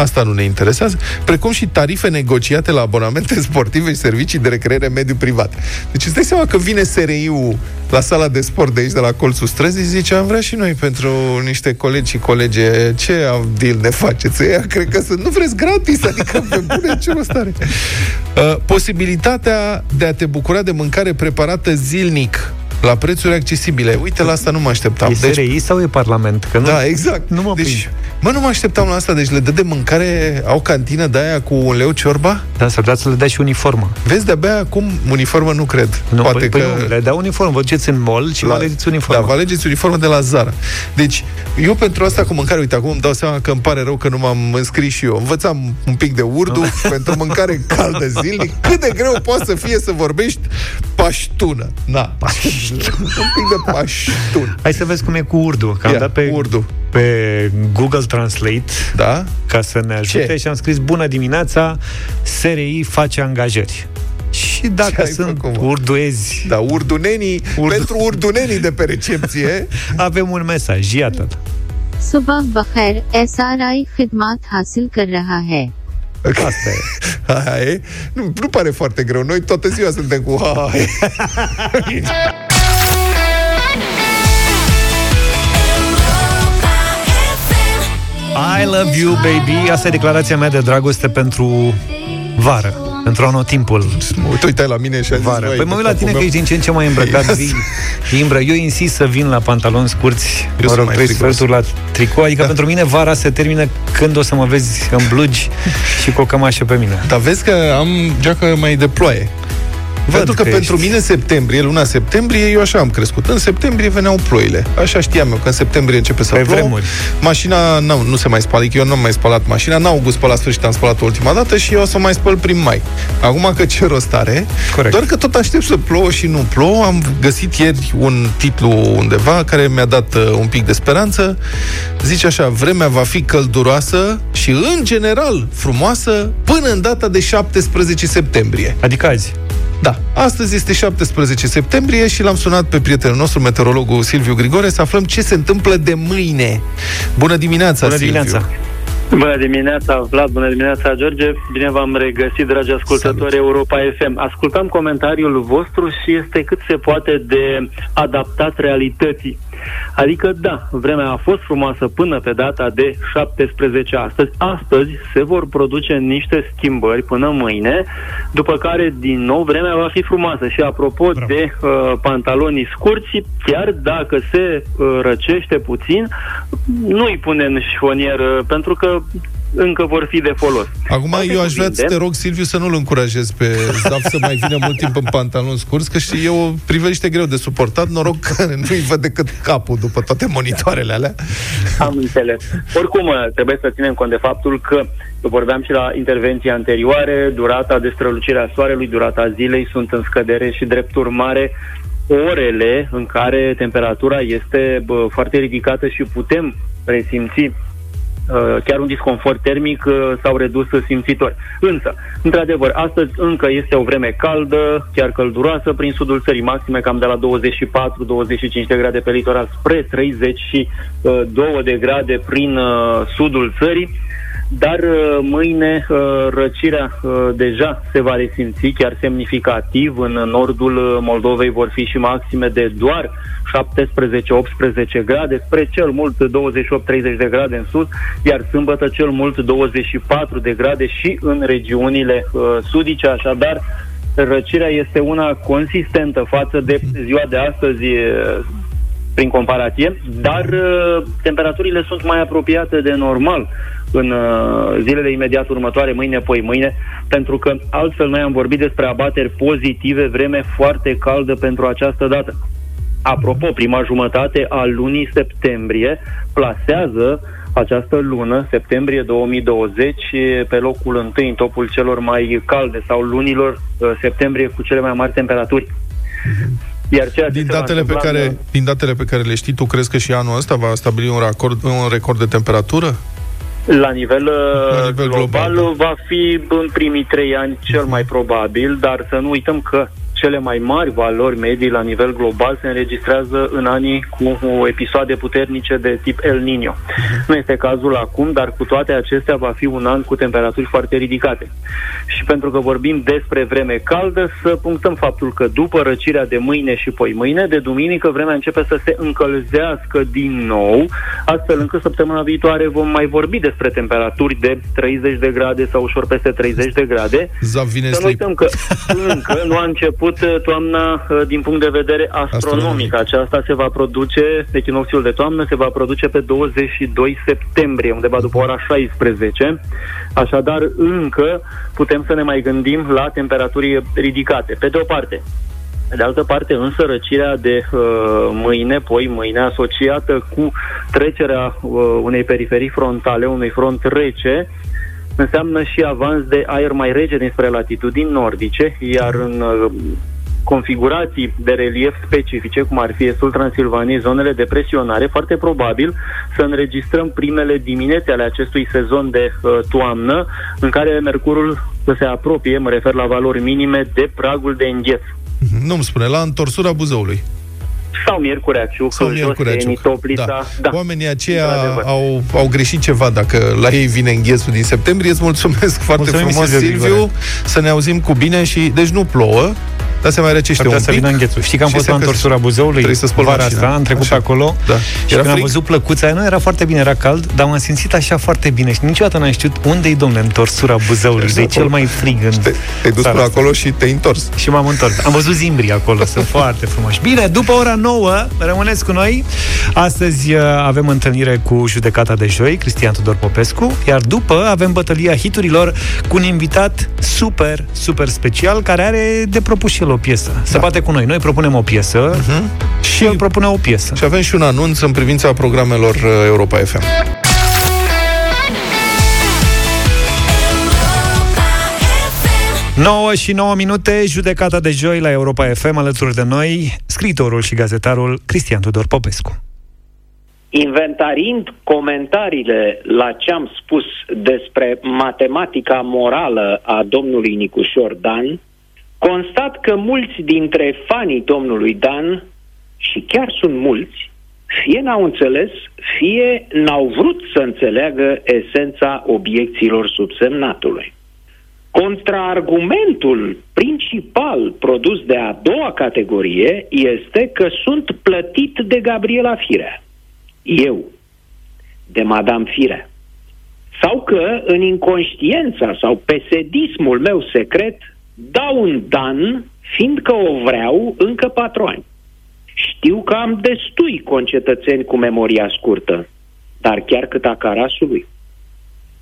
Asta nu ne interesează, precum și tarife negociate la abonamente [LAUGHS] sportive și servicii de recreere mediu privat. Deci îți dai seama că vine SRI-ul la sala de sport de aici, de la colțul străzii, zice, am vrea și noi pentru niște colegi și colege, ce deal ne faceți? Ea cred că sunt, nu vreți gratis, adică pe bune ce rost are. Uh, posibilitatea de a te bucura de mâncare preparată zilnic la prețuri accesibile. Uite, la asta nu mă așteptam. E deci... SRI sau e Parlament? Că nu, da, exact. Nu mă deci, Mă, nu mă așteptam la asta, deci le dă de mâncare, au cantină de aia cu un leu ciorba? Da, s-ar putea să le dea și uniformă. Vezi, de-abia acum uniformă nu cred. Nu, Poate păi, că... Păi nu, le dau uniformă, vă duceți în mall și la... vă alegeți uniformă. Da, vă alegeți uniformă de la Zara. Deci, eu pentru asta cu mâncare, uite, acum îmi dau seama că îmi pare rău că nu m-am înscris și eu. Învățam un pic de urdu [LAUGHS] pentru mâncare caldă zilnic. Cât de greu poate să fie să vorbești paștună. Na, paștună un pic de paștun. Hai să vezi cum e cu urdu. Că am dat pe urdu pe Google Translate da? ca să ne ajute Ce? și am scris Bună dimineața, SRI face angajări. Și dacă sunt făcut, urduezi... Da, urdunenii, urdu... pentru urdunenii de pe recepție... [LAUGHS] avem un mesaj, iată सुबह बखैर एसआरआई खिदमत हासिल कर रहा है Asta e. [LAUGHS] Aia e. Nu, nu pare foarte greu. Noi toată ziua suntem cu ha, ha, [LAUGHS] I love you, baby. Asta e declarația mea de dragoste pentru vară. Pentru anotimpul. Uite, uite la mine și a zis, vară. Păi mă uit la tine meu. că ești din ce în ce mai îmbrăcat. Vii, imbră. Eu insist să vin la pantaloni scurți, Eu mă rog, trei sferturi la tricou. Adică da. pentru mine vara se termină când o să mă vezi în blugi [LAUGHS] și cu o cămașă pe mine. Dar vezi că am geacă mai de ploaie. Văd Pentru că, că pentru ești... mine septembrie, luna septembrie, eu așa am crescut. În septembrie veneau ploile. Așa știam eu, că în septembrie începe să Pe plouă. Vremuri. Mașina nu, nu se mai spală, eu nu am mai spălat mașina, n-au august pe la sfârșit am spălat ultima dată și eu o să mai spăl prin mai. Acum că ce rost are, Corect. doar că tot aștept să plouă și nu plouă, am găsit ieri un titlu undeva care mi-a dat uh, un pic de speranță. Zice așa, vremea va fi călduroasă și în general frumoasă până în data de 17 septembrie. Adică azi. Da, astăzi este 17 septembrie și l-am sunat pe prietenul nostru, meteorologul Silviu Grigore, să aflăm ce se întâmplă de mâine. Bună dimineața, Bună dimineața. Silviu! Bună dimineața, Vlad, bună dimineața, George. Bine v-am regăsit, dragi ascultători Salut. Europa FM. Ascultam comentariul vostru și este cât se poate de adaptat realității. Adică, da, vremea a fost frumoasă până pe data de 17 astăzi. Astăzi se vor produce niște schimbări până mâine, după care, din nou, vremea va fi frumoasă. Și apropo Bravo. de uh, pantalonii scurți, chiar dacă se uh, răcește puțin, nu-i punem șifonier, uh, pentru că încă vor fi de folos. Acum Poate eu aș vrea să te rog, Silviu, să nu-l încurajez pe Zaf să mai vină mult timp în pantaloni scurs, că și eu privește greu de suportat, noroc că [LAUGHS] nu-i văd decât capul după toate monitoarele alea. Am înțeles. Oricum, trebuie să ținem cont de faptul că eu vorbeam și la intervenții anterioare, durata de strălucire a soarelui, durata zilei sunt în scădere și drept urmare orele în care temperatura este bă, foarte ridicată și putem resimți Uh, chiar un disconfort termic uh, s-au redus simțitori. Însă, într-adevăr, astăzi încă este o vreme caldă, chiar călduroasă, prin sudul țării maxime cam de la 24-25 de grade pe litoral spre 32 de grade prin uh, sudul țării. Dar uh, mâine uh, răcirea uh, deja se va resimți chiar semnificativ. În nordul uh, Moldovei vor fi și maxime de doar 17-18 grade, spre cel mult 28-30 de grade în sud, iar sâmbătă cel mult 24 de grade și în regiunile uh, sudice, așadar răcirea este una consistentă față de ziua de astăzi uh, prin comparație, dar uh, temperaturile sunt mai apropiate de normal în uh, zilele imediat următoare, mâine, poi mâine, pentru că altfel noi am vorbit despre abateri pozitive, vreme foarte caldă pentru această dată. Apropo, prima jumătate a lunii septembrie plasează această lună, septembrie 2020, pe locul întâi în topul celor mai calde sau lunilor uh, septembrie cu cele mai mari temperaturi. Iar ceea ce Din se va datele, pe întâmpla în- care, din datele pe care le știi, tu crezi că și anul ăsta va stabili un record, un record de temperatură? La nivel, La uh, nivel global, global, va fi în primii trei ani cel mai probabil, dar să nu uităm că cele mai mari valori medii la nivel global se înregistrează în anii cu episoade puternice de tip El Niño. Nu este cazul acum, dar cu toate acestea va fi un an cu temperaturi foarte ridicate. Și pentru că vorbim despre vreme caldă, să punctăm faptul că după răcirea de mâine și poi mâine, de duminică, vremea începe să se încălzească din nou, astfel încât săptămâna viitoare vom mai vorbi despre temperaturi de 30 de grade sau ușor peste 30 de grade. Zav vine Să nu slip. uităm că [LAUGHS] încă nu a început uh, toamna uh, din punct de vedere astronomic. Astronomic. Aceasta se va produce, echinocțiul de toamnă se va produce pe 22 septembrie, undeva după ora 16. Așadar, încă putem să ne mai gândim la temperaturi ridicate. Pe de o parte, pe de altă parte, însă, răcirea de uh, mâine, poi mâine, asociată cu trecerea uh, unei periferii frontale, unui front rece, înseamnă și avans de aer mai rece dinspre latitudini nordice, iar în uh, configurații de relief specifice, cum ar fi estul Transilvaniei, zonele de presionare, foarte probabil să înregistrăm primele dimineți ale acestui sezon de uh, toamnă, în care mercurul să se apropie, mă refer la valori minime, de pragul de îngheț. Nu-mi spune, la întorsura Buzăului. Sau Miercurea Ciuc, Sau Miercurea Joseni, Ciuc. Toplița. Da. Da. Oamenii aceia Într-adevăr. au, au greșit ceva dacă la ei vine înghețul din septembrie. Îți mulțumesc foarte Mulțumim, frumos, Silviu Silviu. Grigore. Să ne auzim cu bine și... Deci nu plouă, dar se mai răcește Ar un putea să pic. vină înghețul. Știi că am și fost se la încălzește. întorsura Buzăului Trebuie să spăl vara mașina. asta, am trecut Așa. pe acolo Da. și Era când am frig? văzut plăcuța aia, nu era foarte bine, era cald, dar m-am simțit așa foarte bine și niciodată n-am știut unde-i, domnule, întorsura Buzăului, de cel mai frig în Te, te-ai dus țara până asta. acolo și te-ai întors. Și m-am întors. Am văzut zimbrii acolo, sunt [LAUGHS] foarte frumoși. Bine, după ora 9, rămâneți cu noi. Astăzi uh, avem întâlnire cu judecata de joi, Cristian Tudor Popescu, iar după avem bătălia hiturilor cu un invitat super, super special, care are de propus și el o piesă. Se bate cu noi. Noi propunem o piesă și el propune o piesă. Și avem și un anunț în privința programelor uh, Europa FM. 9 și 9 minute, judecata de joi la Europa FM, alături de noi, scriitorul și gazetarul Cristian Tudor Popescu. inventariind comentariile la ce am spus despre matematica morală a domnului Nicușor Dan, constat că mulți dintre fanii domnului Dan, și chiar sunt mulți, fie n-au înțeles, fie n-au vrut să înțeleagă esența obiecțiilor subsemnatului. Contraargumentul principal produs de a doua categorie este că sunt plătit de Gabriela Firea. Eu, de Madame Firea. Sau că în inconștiența sau pesedismul meu secret dau un dan, fiindcă o vreau încă patru ani. Știu că am destui concetățeni cu memoria scurtă, dar chiar cât a carasului.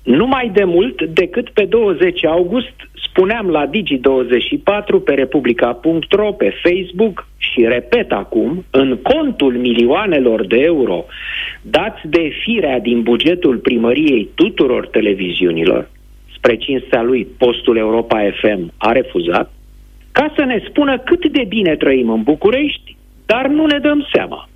Nu mai de mult decât pe 20 august spuneam la Digi24, pe Republica.ro, pe Facebook și repet acum, în contul milioanelor de euro dați de firea din bugetul primăriei tuturor televiziunilor, spre cinstea lui postul Europa FM a refuzat, ca să ne spună cât de bine trăim în București, dar nu ne dăm seama.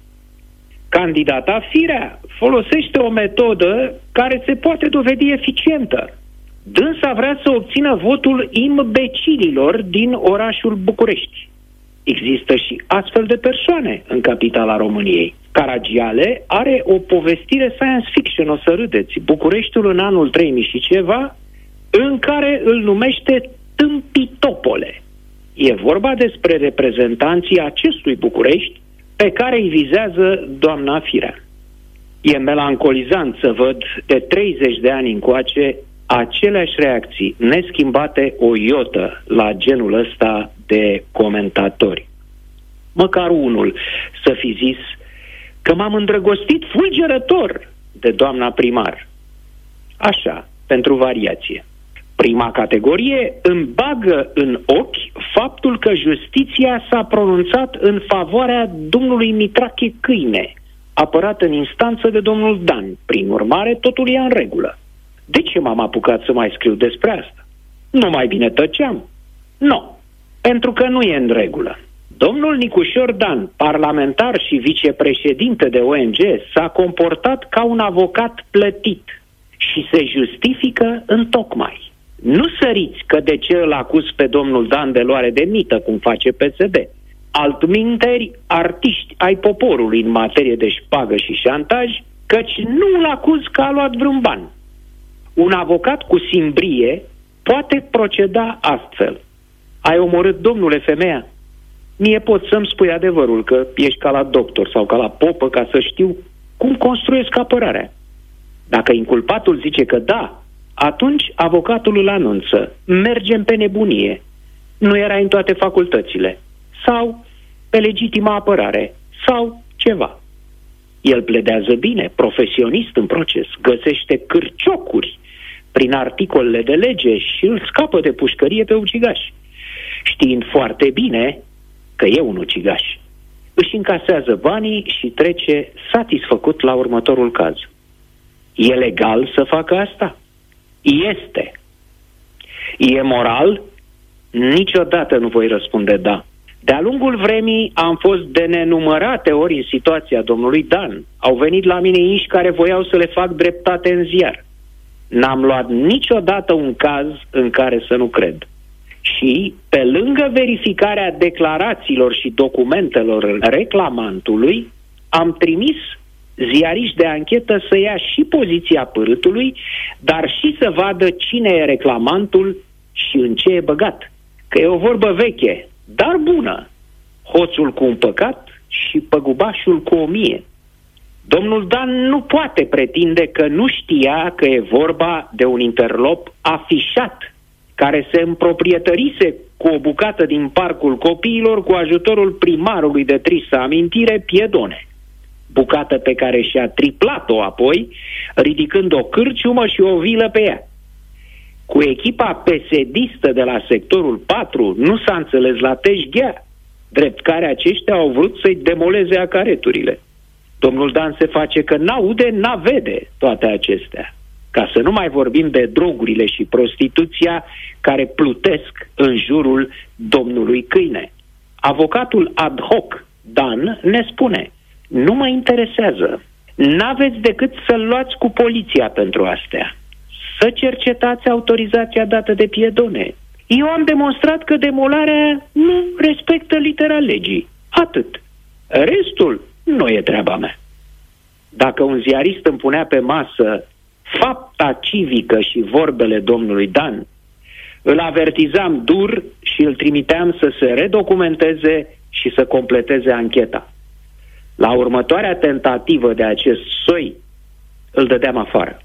Candidata Firea folosește o metodă care se poate dovedi eficientă. Dânsa vrea să obțină votul imbecililor din orașul București. Există și astfel de persoane în capitala României. Caragiale are o povestire science fiction, o să râdeți. Bucureștiul în anul 3000 și ceva, în care îl numește Tâmpitopole. E vorba despre reprezentanții acestui București pe care îi vizează doamna Firea. E melancolizant să văd de 30 de ani încoace aceleași reacții neschimbate o iotă la genul ăsta de comentatori. Măcar unul să fi zis că m-am îndrăgostit fulgerător de doamna primar. Așa, pentru variație. Prima categorie îmi bagă în ochi faptul că justiția s-a pronunțat în favoarea domnului Mitrache Câine, apărat în instanță de domnul Dan. Prin urmare, totul e în regulă. De ce m-am apucat să mai scriu despre asta? Nu mai bine tăceam? Nu, pentru că nu e în regulă. Domnul Nicușor Dan, parlamentar și vicepreședinte de ONG, s-a comportat ca un avocat plătit și se justifică în tocmai. Nu săriți că de ce îl acuz pe domnul Dan de luare de mită, cum face PSD. Altminteri, artiști ai poporului în materie de șpagă și șantaj, căci nu îl acuz că a luat vreun ban. Un avocat cu simbrie poate proceda astfel. Ai omorât, domnule, femeia? Mie pot să-mi spui adevărul că ești ca la doctor sau ca la popă ca să știu cum construiesc apărarea. Dacă inculpatul zice că da, atunci avocatul îl anunță. Mergem pe nebunie. Nu era în toate facultățile. Sau pe legitima apărare. Sau ceva. El pledează bine, profesionist în proces, găsește cârciocuri prin articolele de lege și îl scapă de pușcărie pe ucigaș. Știind foarte bine că e un ucigaș. Își încasează banii și trece satisfăcut la următorul caz. E legal să facă asta? Este. E moral? Niciodată nu voi răspunde da. De-a lungul vremii am fost de nenumărate ori în situația domnului Dan. Au venit la mine inși care voiau să le fac dreptate în ziar. N-am luat niciodată un caz în care să nu cred. Și, pe lângă verificarea declarațiilor și documentelor reclamantului, am trimis ziariști de anchetă să ia și poziția părâtului, dar și să vadă cine e reclamantul și în ce e băgat. Că e o vorbă veche, dar bună. Hoțul cu un păcat și păgubașul cu o mie. Domnul Dan nu poate pretinde că nu știa că e vorba de un interlop afișat, care se împroprietărise cu o bucată din parcul copiilor cu ajutorul primarului de trisă amintire, Piedone bucată pe care și-a triplat-o apoi, ridicând o cârciumă și o vilă pe ea. Cu echipa pesedistă de la sectorul 4 nu s-a înțeles la teșghea, drept care aceștia au vrut să-i demoleze acareturile. Domnul Dan se face că n-aude, n-vede toate acestea. Ca să nu mai vorbim de drogurile și prostituția care plutesc în jurul domnului câine. Avocatul ad hoc, Dan, ne spune nu mă interesează. N-aveți decât să-l luați cu poliția pentru astea. Să cercetați autorizația dată de piedone. Eu am demonstrat că demolarea nu respectă litera legii. Atât. Restul nu e treaba mea. Dacă un ziarist îmi punea pe masă fapta civică și vorbele domnului Dan, îl avertizam dur și îl trimiteam să se redocumenteze și să completeze ancheta. La următoarea tentativă de acest soi, îl dădeam afară.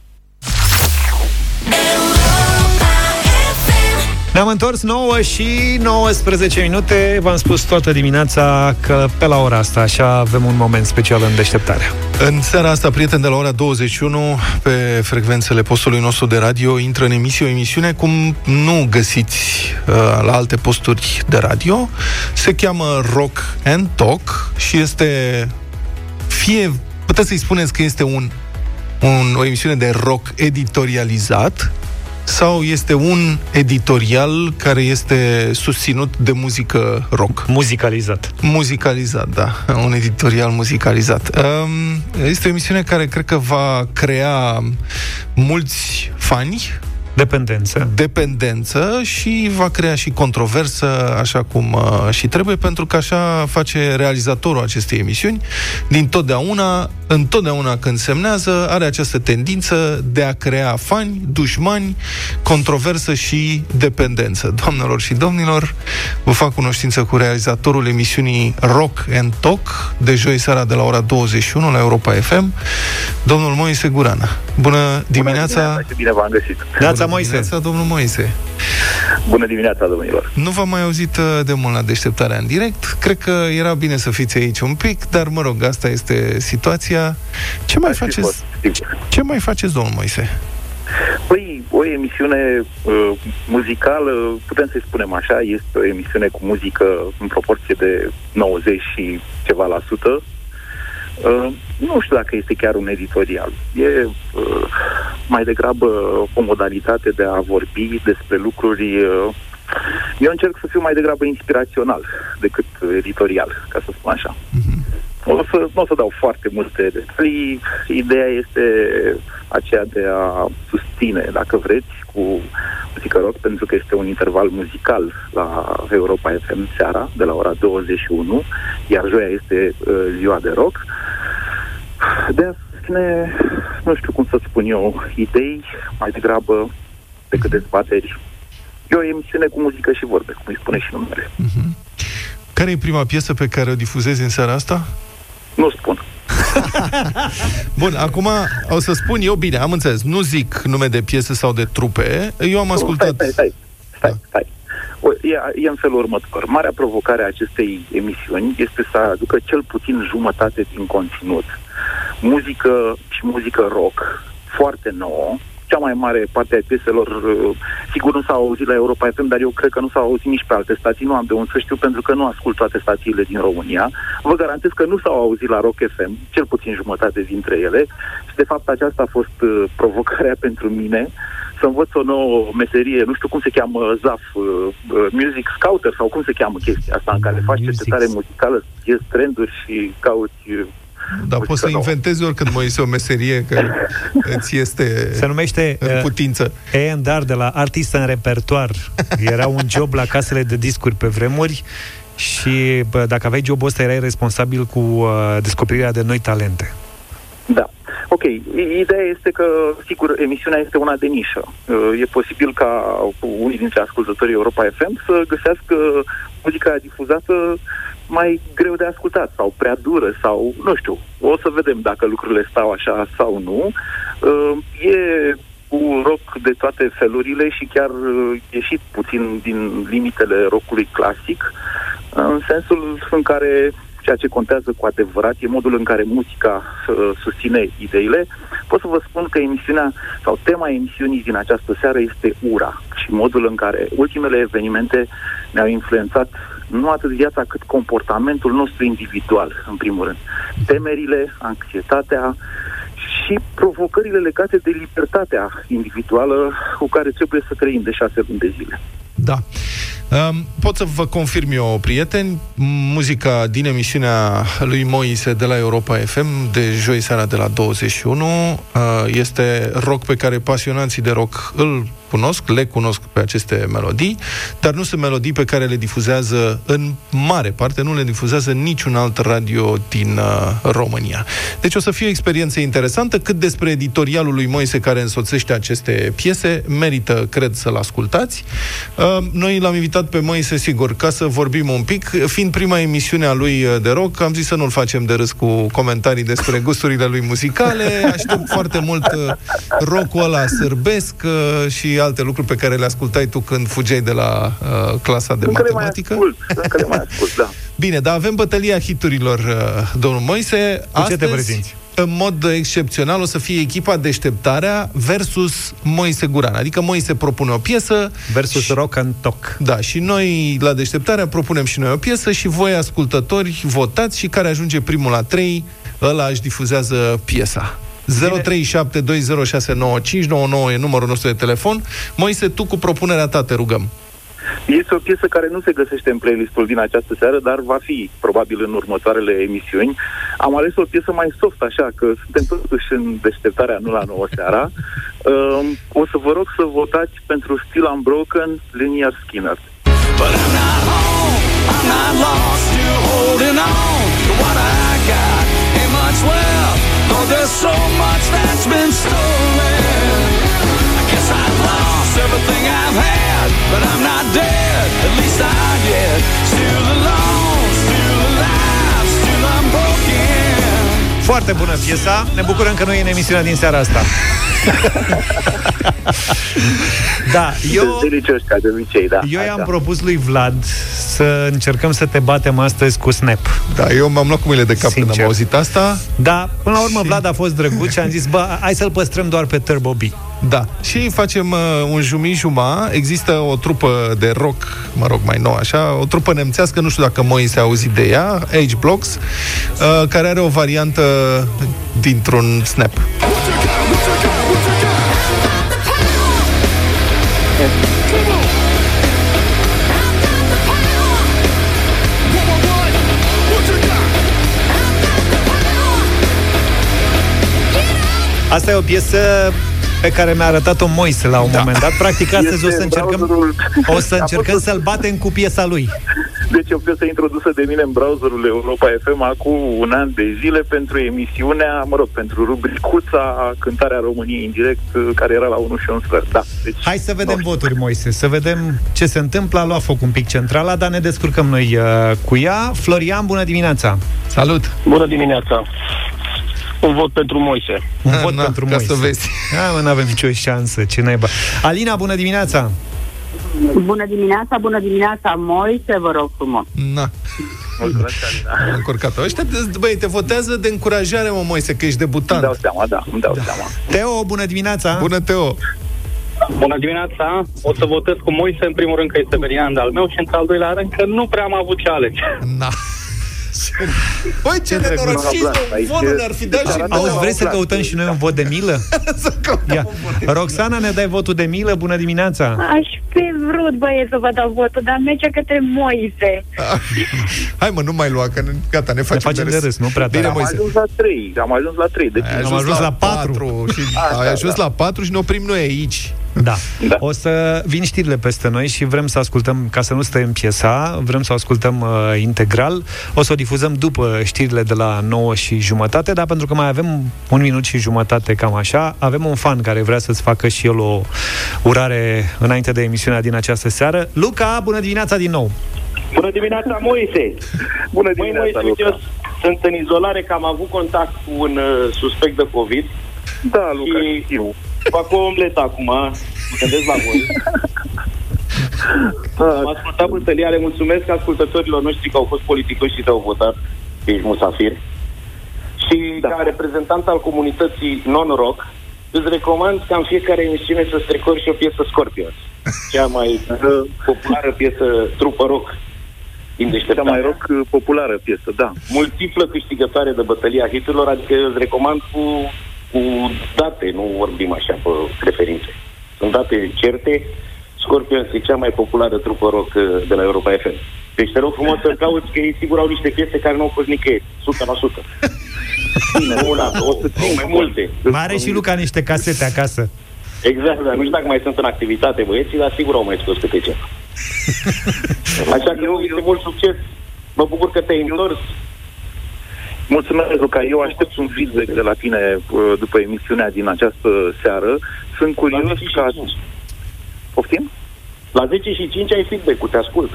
Ne-am întors 9 și 19 minute. V-am spus toată dimineața că pe la ora asta așa avem un moment special în deșteptarea. În seara asta, prieteni, de la ora 21, pe frecvențele postului nostru de radio, intră în emisie o emisiune cum nu găsiți uh, la alte posturi de radio. Se cheamă Rock and Talk și este fie, puteți să-i spuneți că este un, un, o emisiune de rock editorializat sau este un editorial care este susținut de muzică rock. Muzicalizat. Muzicalizat, da. Un editorial muzicalizat. Este o emisiune care cred că va crea mulți fani Dependență. Dependență și va crea și controversă, așa cum uh, și trebuie, pentru că așa face realizatorul acestei emisiuni. Din totdeauna, întotdeauna când semnează, are această tendință de a crea fani, dușmani, controversă și dependență. Doamnelor și domnilor, vă fac cunoștință cu realizatorul emisiunii Rock and Talk de joi seara de la ora 21 la Europa FM, domnul Moise Gurana. Bună dimineața! Bună dimineața, bine v-am găsit! Neața Moise! Dimineața, domnul Moise! Bună dimineața, domnilor! Nu v-am mai auzit uh, de mult la deșteptarea în direct. Cred că era bine să fiți aici un pic, dar mă rog, asta este situația. Ce mai Aș fi faceți? fost, sigur. Ce mai faceți, domnul Moise? Păi, o emisiune uh, muzicală, putem să-i spunem așa, este o emisiune cu muzică în proporție de 90 și ceva la sută. Uh, nu știu dacă este chiar un editorial. E uh, mai degrabă o modalitate de a vorbi despre lucruri... Uh, eu încerc să fiu mai degrabă inspirațional decât editorial, ca să spun așa. O să, nu o să dau foarte multe detalii. Ideea este aceea de a susține, dacă vreți, cu muzică rock, pentru că este un interval muzical la Europa FM seara, de la ora 21, iar joia este uh, ziua de rock. De a susține, nu știu cum să spun eu, idei mai degrabă decât dezbateri. E o emisiune cu muzică și vorbe, cum îi spune și numele. Care e prima piesă pe care o difuzezi în seara asta? Nu spun. [LAUGHS] Bun, acum o să spun eu, bine, am înțeles, nu zic nume de piese sau de trupe, eu am ascultat... Stai, stai, stai, stai, stai. O, e, e în felul următor. Marea provocare a acestei emisiuni este să aducă cel puțin jumătate din conținut. Muzică și muzică rock, foarte nouă, cea mai mare parte a pieselor, uh, sigur nu s-au auzit la Europa FM, dar eu cred că nu s-au auzit nici pe alte stații, nu am de unde să știu pentru că nu ascult toate stațiile din România. Vă garantez că nu s-au auzit la Rock FM, cel puțin jumătate dintre ele. Și de fapt aceasta a fost uh, provocarea [LAUGHS] pentru mine. Să învăț o nouă meserie, nu știu cum se cheamă, ZAF, uh, uh, Music Scouter sau cum se cheamă chestia asta în care faci cercetare muzicală, ies trenduri și cauți uh, Dar poți să inventezi oricând, Moise, o meserie că îți este Se numește în uh, putință. A&R de la artist în repertoar. Era un job la casele de discuri pe vremuri și bă, dacă aveai jobul ăsta erai responsabil cu uh, descoperirea de noi talente. Da. Ok, I- ideea este că, sigur, emisiunea este una de nișă. Uh, E posibil ca unii dintre ascultătorii Europa FM să găsească muzica difuzată mai greu de ascultat sau prea dură sau, nu știu, o să vedem dacă lucrurile stau așa sau nu. Uh, E un rock de toate felurile și chiar uh, ieșit puțin din limitele rockului clasic, în sensul în care ceea ce contează cu adevărat e modul în care muzica uh, susține ideile. Pot să vă spun că emisiunea sau tema emisiunii din această seară este ura și modul în care ultimele evenimente ne-au influențat nu atât viața cât comportamentul nostru individual, în primul rând. Temerile, anxietatea și provocările legate de libertatea individuală cu care trebuie să trăim de șase luni de zile. Da. Um, pot să vă confirm eu, prieteni, muzica din emisiunea lui Moise de la Europa FM de joi seara de la 21 uh, este rock pe care pasionații de rock îl cunosc, le cunosc pe aceste melodii, dar nu sunt melodii pe care le difuzează în mare parte, nu le difuzează niciun alt radio din uh, România. Deci o să fie o experiență interesantă, cât despre editorialul lui Moise care însoțește aceste piese, merită, cred, să-l ascultați. Uh, noi l-am invitat pe Moise, sigur, ca să vorbim un pic. Fiind prima emisiune a lui uh, de rock, am zis să nu-l facem de râs cu comentarii despre [LAUGHS] gusturile lui muzicale. Aștept foarte mult uh, rock-ul ăla sârbesc uh, și alte lucruri pe care le ascultai tu când fugeai de la uh, clasa de Încă le mai matematică. ascult, încă le mai ascult, da. [LAUGHS] Bine, dar avem bătălia hiturilor, uh, domnul Moise. Cu ce te prezinți? În mod excepțional, o să fie echipa Deșteptarea versus Moise Guran. Adică Moise propune o piesă... Versus Rock and Talk. Da, și noi la Deșteptarea propunem și noi o piesă și voi, ascultători, votați și care ajunge primul la 3, ăla își difuzează piesa. 0372069599 e numărul nostru de telefon. Moise, tu cu propunerea ta te rugăm. Este o piesă care nu se găsește în playlistul din această seară, dar va fi probabil în următoarele emisiuni. Am ales o piesă mai soft, așa că suntem totuși în deșteptarea, nu la nouă seara. Uh, o să vă rog să votați pentru Still Unbroken, Linear Skinner. But I'm not home, I'm not lost, still holding on to what I got. Ain't much left, though there's so much that's been stolen. I guess I've lost everything I've had, but I'm not dead, at least not yet. Still alone, still alive, still unbroken. Foarte bună piesa. Ne bucurăm că nu e în emisiunea din seara asta. [LAUGHS] da, eu... Delicioși ca de obicei, da. Eu i-am propus lui Vlad să încercăm să te batem astăzi cu Snap. Da, eu m-am luat cu mâinile de cap Sincer. când am auzit asta. Da, până la urmă și... Vlad a fost drăguț și am zis, bă, hai să-l păstrăm doar pe Turbo B. Da, și facem uh, un jumi juma. Există o trupă de rock, mă rog, mai nou așa, o trupă nemțească, nu știu dacă Moise a auzit de ea, Age Blocks, uh, care are o variantă dintr-un snap. Asta e o piesă pe care mi-a arătat-o Moise la un da. moment dat. Practic astăzi o să încercăm, o să încercăm să-l batem cu piesa lui. Deci o piesă introdusă de mine în browserul Europa FM acum un an de zile pentru emisiunea, mă rog, pentru rubricuța Cântarea României în direct, care era la 1 și un sfert. Da, deci, Hai să vedem no. voturi, Moise, să vedem ce se întâmplă. A luat foc un pic centrala, dar ne descurcăm noi uh, cu ea. Florian, bună dimineața! Salut! Bună dimineața! Un vot pentru Moise. Un vot na, pentru ca Moise. să vezi. Da, mă, n-avem nicio șansă, ce naiba. Alina, bună dimineața! Bună dimineața, bună dimineața, Moise, vă rog frumos. Na. Am încurcat-o. Ăștia, băi, te votează de încurajare, mă, Moise, că ești debutant. Îmi dau seama, da, îmi dau da. seama. Teo, bună dimineața! Bună, Teo! Bună dimineața! O să votez cu Moise, în primul rând că este Berian al meu și în al doilea rând că nu prea am avut ce alege. Na. [LAUGHS] Băi, ce nenorociți, un vot ne-ar fi dat și Auzi, vrei să căutăm și noi un vot de milă? [LAUGHS] Ia. Roxana, ne dai votul de milă? Bună dimineața! Aș fi vrut, băieți, să vă dau votul, dar merge către Moise. [LAUGHS] Hai mă, nu mai lua, că gata, ne facem, Ne facem de râs, nu prea Bine, tare. Am Moise. ajuns la 3, am ajuns la 3. Deci Ai Am ajuns la patru. și Asta, ai ajuns da. la 4 și ne oprim noi aici. Da. da. O să vin știrile peste noi și vrem să ascultăm, ca să nu stăm piesa, vrem să o ascultăm uh, integral. O să o difuzăm după știrile de la 9 și jumătate, dar pentru că mai avem un minut și jumătate, cam așa, avem un fan care vrea să-ți facă și el o urare înainte de emisiunea din această seară. Luca, bună dimineața din nou! Bună dimineața, Moise! Bună Măi, dimineața, Moise, uite, Luca. eu sunt în izolare, că am avut contact cu un uh, suspect de COVID. Da, Luca, și știu. Fac o omletă acum, mă gândesc la voi. [LAUGHS] Am ascultat bătălia, le mulțumesc ascultătorilor noștri că au fost politicoși și te-au votat, că ești musafir. Și da. ca reprezentant al comunității non-rock, îți recomand ca în fiecare emisiune să strecori și o piesă Scorpions. [LAUGHS] Cea mai uh, populară piesă trupă rock din Cea deșteptarea. mai rock uh, populară piesă, da. Multiplă câștigătoare de bătălia hiturilor, adică îți recomand cu, cu date, nu vorbim așa pe preferințe. Sunt date certe. Scorpions e cea mai populară trupă rock uh, de la Europa FM. Deci te rog frumos să cauți că ei sigur au niște piese care nu au fost nicăieri. 100%. Bine, [LAUGHS] una, o să țin mai multe. Mai are și Luca niște casete acasă. Exact, dar nu știu dacă mai sunt în activitate băieții, dar sigur au mai scos câte ceva. [LAUGHS] Așa că eu, este mult succes. Mă bucur că te-ai întors. Mulțumesc, Luca. Eu aștept un feedback de la tine uh, după emisiunea din această seară. Sunt curios La 10 și ca... 5. Poftim? La 10 și 5 ai feedback-ul, te ascult.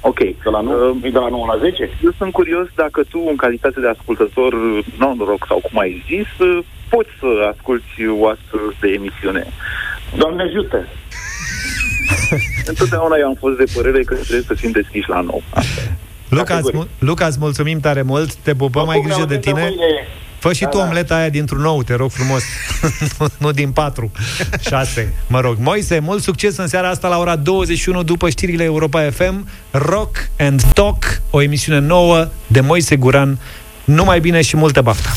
Ok. De la, 9, uh, de la 9 la 10? Eu sunt curios dacă tu, în calitate de ascultător non-rock sau cum ai zis, uh, poți să asculti o astfel de emisiune. Doamne ajută! [LAUGHS] Întotdeauna eu am fost de părere că trebuie să fim deschiși la nou. [LAUGHS] Luca, îți, mul- Luca, îți mulțumim tare mult, te pupăm, ai grijă de tine. Fă și Da, tu da. omleta aia dintr-un nou, te rog frumos. [LAUGHS] nu, nu din patru, șase, mă rog. Moise, mult succes în seara asta la ora 21 după știrile Europa FM. Rock and Talk, o emisiune nouă de Moise Guran. Numai bine și multă baftă!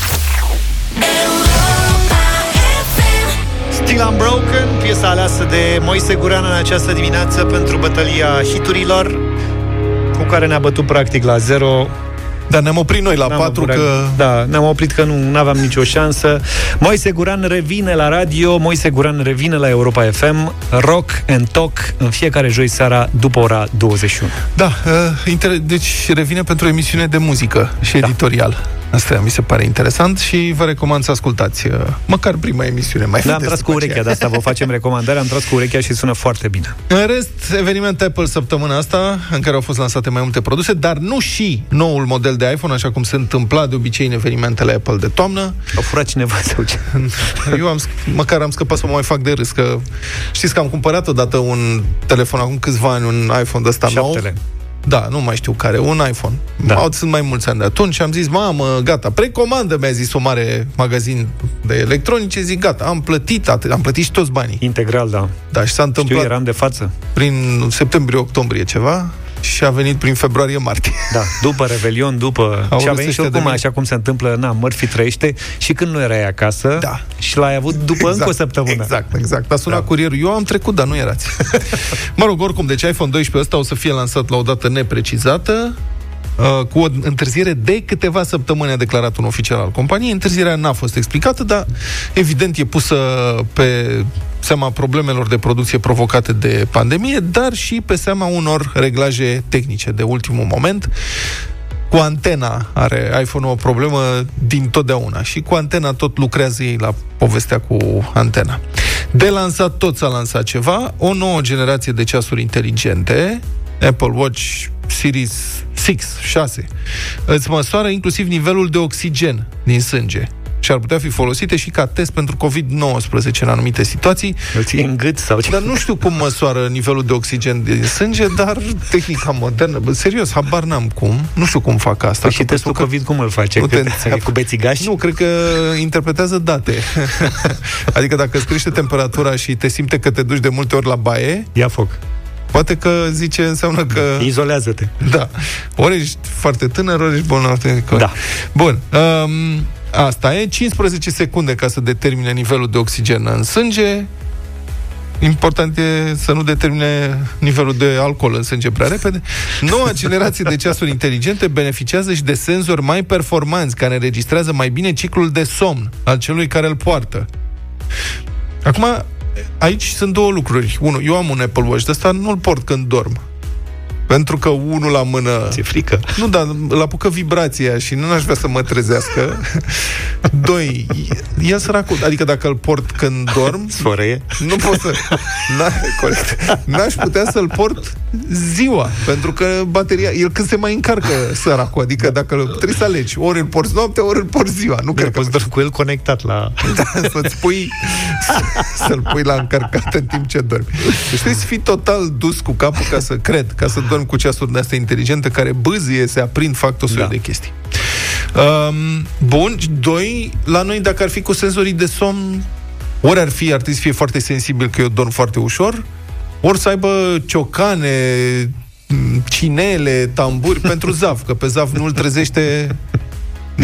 Still Still Unbroken, piesa aleasă de Moise Guran în această dimineață pentru bătălia hiturilor, cu care ne-a bătut practic la zero. Dar ne-am oprit noi la N-am 4 apurat- că... Da, ne-am oprit că nu aveam nicio șansă. Moise Guran revine la radio, Moise Guran revine la Europa FM, Rock and Talk în fiecare joi seara după ora 21. Da, uh, inter- deci revine pentru emisiune de muzică și editorial. Asta mi se pare interesant și vă recomand să ascultați uh, măcar prima emisiune. Mai Da, am vedeți tras după cu urechea, aceea. de asta vă facem recomandare, am tras cu urechea și sună foarte bine. În rest, eveniment Apple săptămâna asta, în care au fost lansate mai multe produse, dar nu și noul model de iPhone, așa cum se întâmpla de obicei în evenimentele Apple de toamnă. Au furat cineva [LAUGHS] sau ce? Eu am, sc- măcar am scăpat să mă mai fac de râs, că știți că am cumpărat odată un telefon acum câțiva ani, un iPhone de ăsta nou. Șaptele. Da, nu mai știu care, un iPhone. Da. Au, sunt mai mulți ani de atunci și am zis, mamă, gata, precomandă, mi-a zis o mare magazin de electronice, zic, gata, am plătit, atât, am plătit și toți banii. Integral, da. Da, și s-a întâmplat Știu, eram de față. prin septembrie-octombrie ceva și a venit prin februarie-martie. Da, după Revelion, după... Au și a râs venit și ăștia oricum, de mine. așa cum se întâmplă, na, Murphy trăiește și când nu erai acasă Da. și l-ai avut după încă o săptămână. Exact, exact. A sunat da. curierul. Eu am trecut, dar nu erați. [LAUGHS] mă rog, oricum, deci iPhone 12 ăsta o să fie lansat la o dată neprecizată, uh, cu o întârziere de câteva săptămâni, a declarat un oficial al companiei. Întârzierea n-a fost explicată, dar evident e pusă pe seama problemelor de producție provocate de pandemie, dar și pe seama unor reglaje tehnice de ultimul moment. Cu antena are iPhone-ul o problemă din totdeauna și cu antena tot lucrează ei la povestea cu antena. De lansat tot s-a lansat ceva, o nouă generație de ceasuri inteligente, Apple Watch Series 6, 6, îți măsoară inclusiv nivelul de oxigen din sânge și ar putea fi folosite și ca test pentru COVID-19 în anumite situații. Îl ții în gât sau ce? Dar nu știu cum măsoară nivelul de oxigen din sânge, dar tehnica modernă, bă, serios, habar n-am cum, nu știu cum fac asta. Păi și că testul presupun COVID cum îl face? Nu Cât, te- e cu bețigași? Nu, cred că interpretează date. [LAUGHS] adică dacă îți crește temperatura și te simte că te duci de multe ori la baie, Ia foc. Poate că zice, înseamnă că... Izolează-te. Da. Ori ești foarte tânăr, ori ești bolnav. Da. Bun. Um, asta e 15 secunde ca să determine nivelul de oxigen în sânge. Important e să nu determine nivelul de alcool în sânge prea repede. Noua [LAUGHS] generație de ceasuri inteligente beneficiază și de senzori mai performanți care înregistrează mai bine ciclul de somn al celui care îl poartă. Acum, aici sunt două lucruri. Unu, eu am un Apple Watch de ăsta, nu-l port când dorm. Pentru că unul la mână... Ți-e frică? Nu, dar îl apucă vibrația și nu aș vrea să mă trezească. [LAUGHS] Doi, el săracul, adică dacă îl port când dorm... [LAUGHS] Sfărăie? Nu pot să... Na, corect. N-aș putea să-l port ziua, pentru că bateria... El când se mai încarcă săracul, adică dacă îl, trebuie să alegi, ori îl porți noaptea, ori îl porți ziua. Nu Cred cred că că poți cu el conectat la... [LAUGHS] da, să-ți pui să-l pui la încărcat în timp ce dormi. Deci trebuie să fii total dus cu capul ca să cred, ca să dormi cu ceasuri de astea inteligente care bâzie, se aprind, fac tot soiul Da. de chestii. Um, bun, doi, la noi dacă ar fi cu senzorii de somn, ori ar fi, ar trebui să fie foarte sensibil că eu dorm foarte ușor, ori să aibă ciocane, m, cinele, tamburi pentru [LAUGHS] zaf, că pe zaf nu-l trezește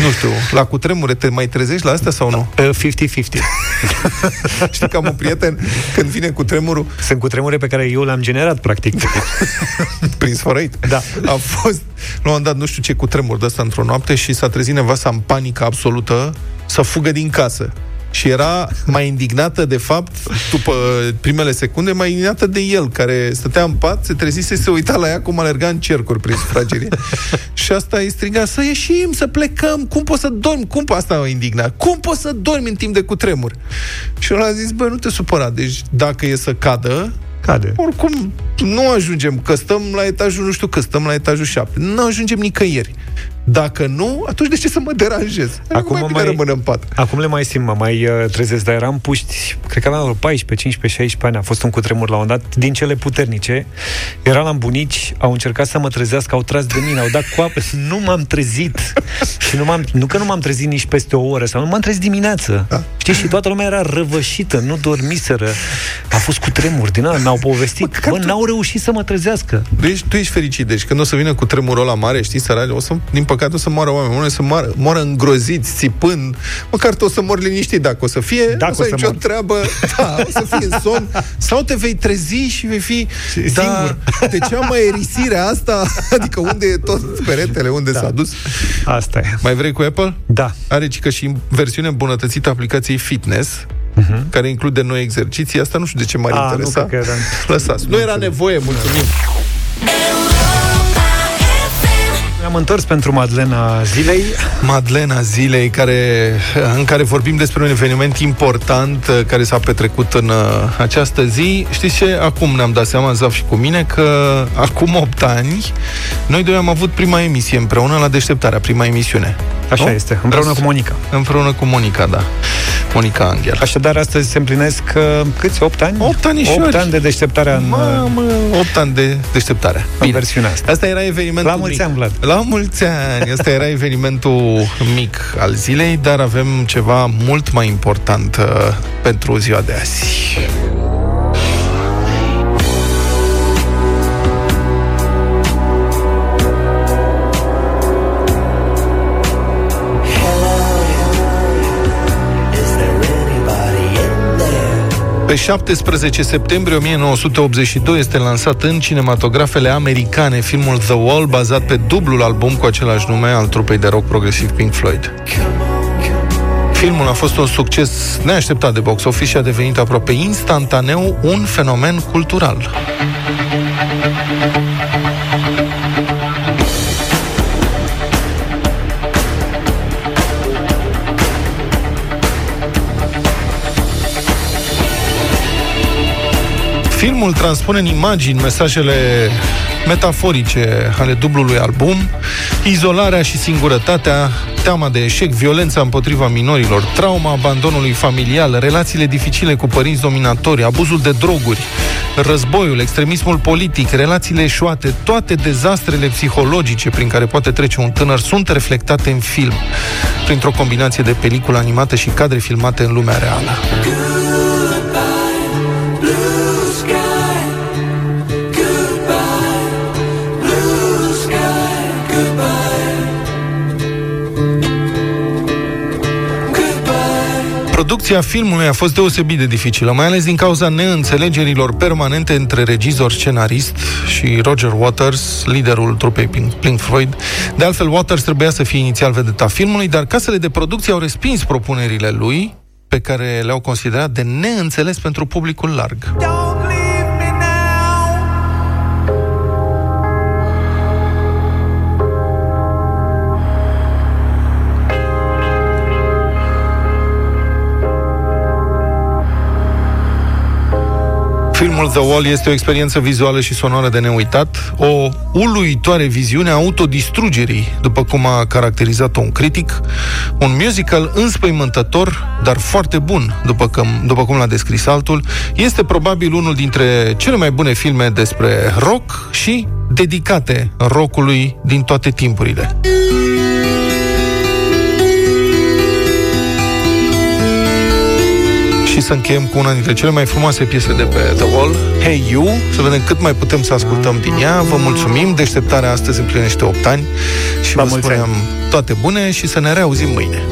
nu știu, la cutremure te mai trezești la astea sau nu? Uh, 50-50. [LAUGHS] Știi că am un prieten, când vine cu tremurul, Sunt cu tremure pe care eu le-am generat, practic. [LAUGHS] prin sfărăit. Da. A fost, la un moment dat, nu știu ce, cu tremur de ăsta într-o noapte și s-a trezit nevasta în panică absolută să fugă din casă. Și era mai indignată, de fapt, după primele secunde, mai indignată de el, care stătea în pat, se trezise, se uita la ea cum alerga în cercuri prin sufragerie. [LAUGHS] și asta îi striga, să ieșim, să plecăm, cum poți să dormi? Cum po- asta o indigna? Cum poți să dormi în timp de cutremur? Și el a zis, bă, nu te supăra, deci dacă e să cadă, Cade. oricum, nu ajungem, că stăm la etajul, nu știu că stăm la etajul 7. Nu ajungem nicăieri. Dacă nu, atunci de ce să mă deranjez? Acum mai mă bine rămân în pat. Acum le mai simt, mă mai uh, trezesc, dar eram puști, cred că aveam 14, 15, 16 ani, a fost un cutremur la un dat, din cele puternice. Eram la bunici, au încercat să mă trezească, au tras de mine, au dat cu apă, [LAUGHS] nu m-am trezit. și nu, m-am, nu că nu m-am trezit nici peste o oră, sau nu m-am trezit dimineață. Da. Știi, și toată lumea era răvășită, nu dormiseră. A fost cutremur din ăla, mi-au povestit. Bă, n-au reușit să mă trezească. Deci tu ești fericit, deci când o să vină cu tremurul la mare, știi, sărani, o să, din păcate, păcate o să moară oameni, unii să moară, moară îngroziți, țipând, măcar tu o să mori liniștit dacă o să fie, Dacă o să o ai să nicio mor. treabă, da, o să fii în somn, sau te vei trezi și vei fi da, Singur. de ce am mai erisirea asta? Adică unde e tot peretele, unde Da. s-a dus? Asta e. Mai vrei cu Apple? Da. Are ci că și versiune îmbunătățită a aplicației Fitness, care include noi exerciții. Asta nu știu de ce m-ar Mhm. A, nu interesa. cred că era- Lăsați. Nu era nevoie, mulțumim. Ne-am întors pentru Madlena zilei. Madlena zilei care, în care vorbim despre un eveniment important uh, care s-a petrecut în uh, această zi. Știți ce? Acum ne-am dat seama, Zaf și cu mine, că acum 8 ani noi doi am avut prima emisie împreună la deșteptarea, prima emisiune. Așa Nu? este, împreună cu Monica. Împreună cu Monica, da. Monica Angel. Așadar, astăzi se împlinesc uh, câți? 8 ani? 8 ani 8 ani de deșteptarea în, uh, Mamă, 8 ani de deșteptare. în versiunea asta. Asta era evenimentul La mulți mic. ani, Vlad. La mulți ani! Asta era evenimentul mic al zilei, dar avem ceva mult mai important uh, pentru ziua de azi. Pe 17 septembrie 1982 este lansat în cinematografele americane filmul The Wall, bazat pe dublul album cu același nume al trupei de rock progresiv Pink Floyd. Filmul a fost un succes neașteptat de box office și a devenit aproape instantaneu un fenomen cultural. Filmul transpune în imagini mesajele metaforice ale dublului album, izolarea și singurătatea, teama de eșec, violența împotriva minorilor, trauma abandonului familial, relațiile dificile cu părinți dominatori, abuzul de droguri, războiul, extremismul politic, relațiile eșuate, toate dezastrele psihologice prin care poate trece un tânăr sunt reflectate în film, printr-o combinație de peliculă animată și cadre filmate în lumea reală. Producția filmului a fost deosebit de dificilă, mai ales din cauza neînțelegerilor permanente între regizor, scenarist și Roger Waters, liderul trupei Pink, Pink Floyd. De altfel, Waters trebuia să fie inițial vedeta filmului, dar casele de producție au respins propunerile lui, pe care le-au considerat de neînțeles pentru publicul larg. Filmul The Wall este o experiență vizuală și sonoră de neuitat, o uluitoare viziune a autodistrugerii, după cum a caracterizat-o un critic, un musical înspăimântător, dar foarte bun, după cum, după cum l-a descris altul, este probabil unul dintre cele mai bune filme despre rock și dedicate rockului din toate timpurile. Și să încheiem cu una dintre cele mai frumoase piese de pe The Wall, Hey You, să vedem cât mai putem să ascultăm din ea. Vă mulțumim, deșteptarea astăzi împlinește 8 ani și La vă mulți spunem toate bune și să ne reauzim mâine.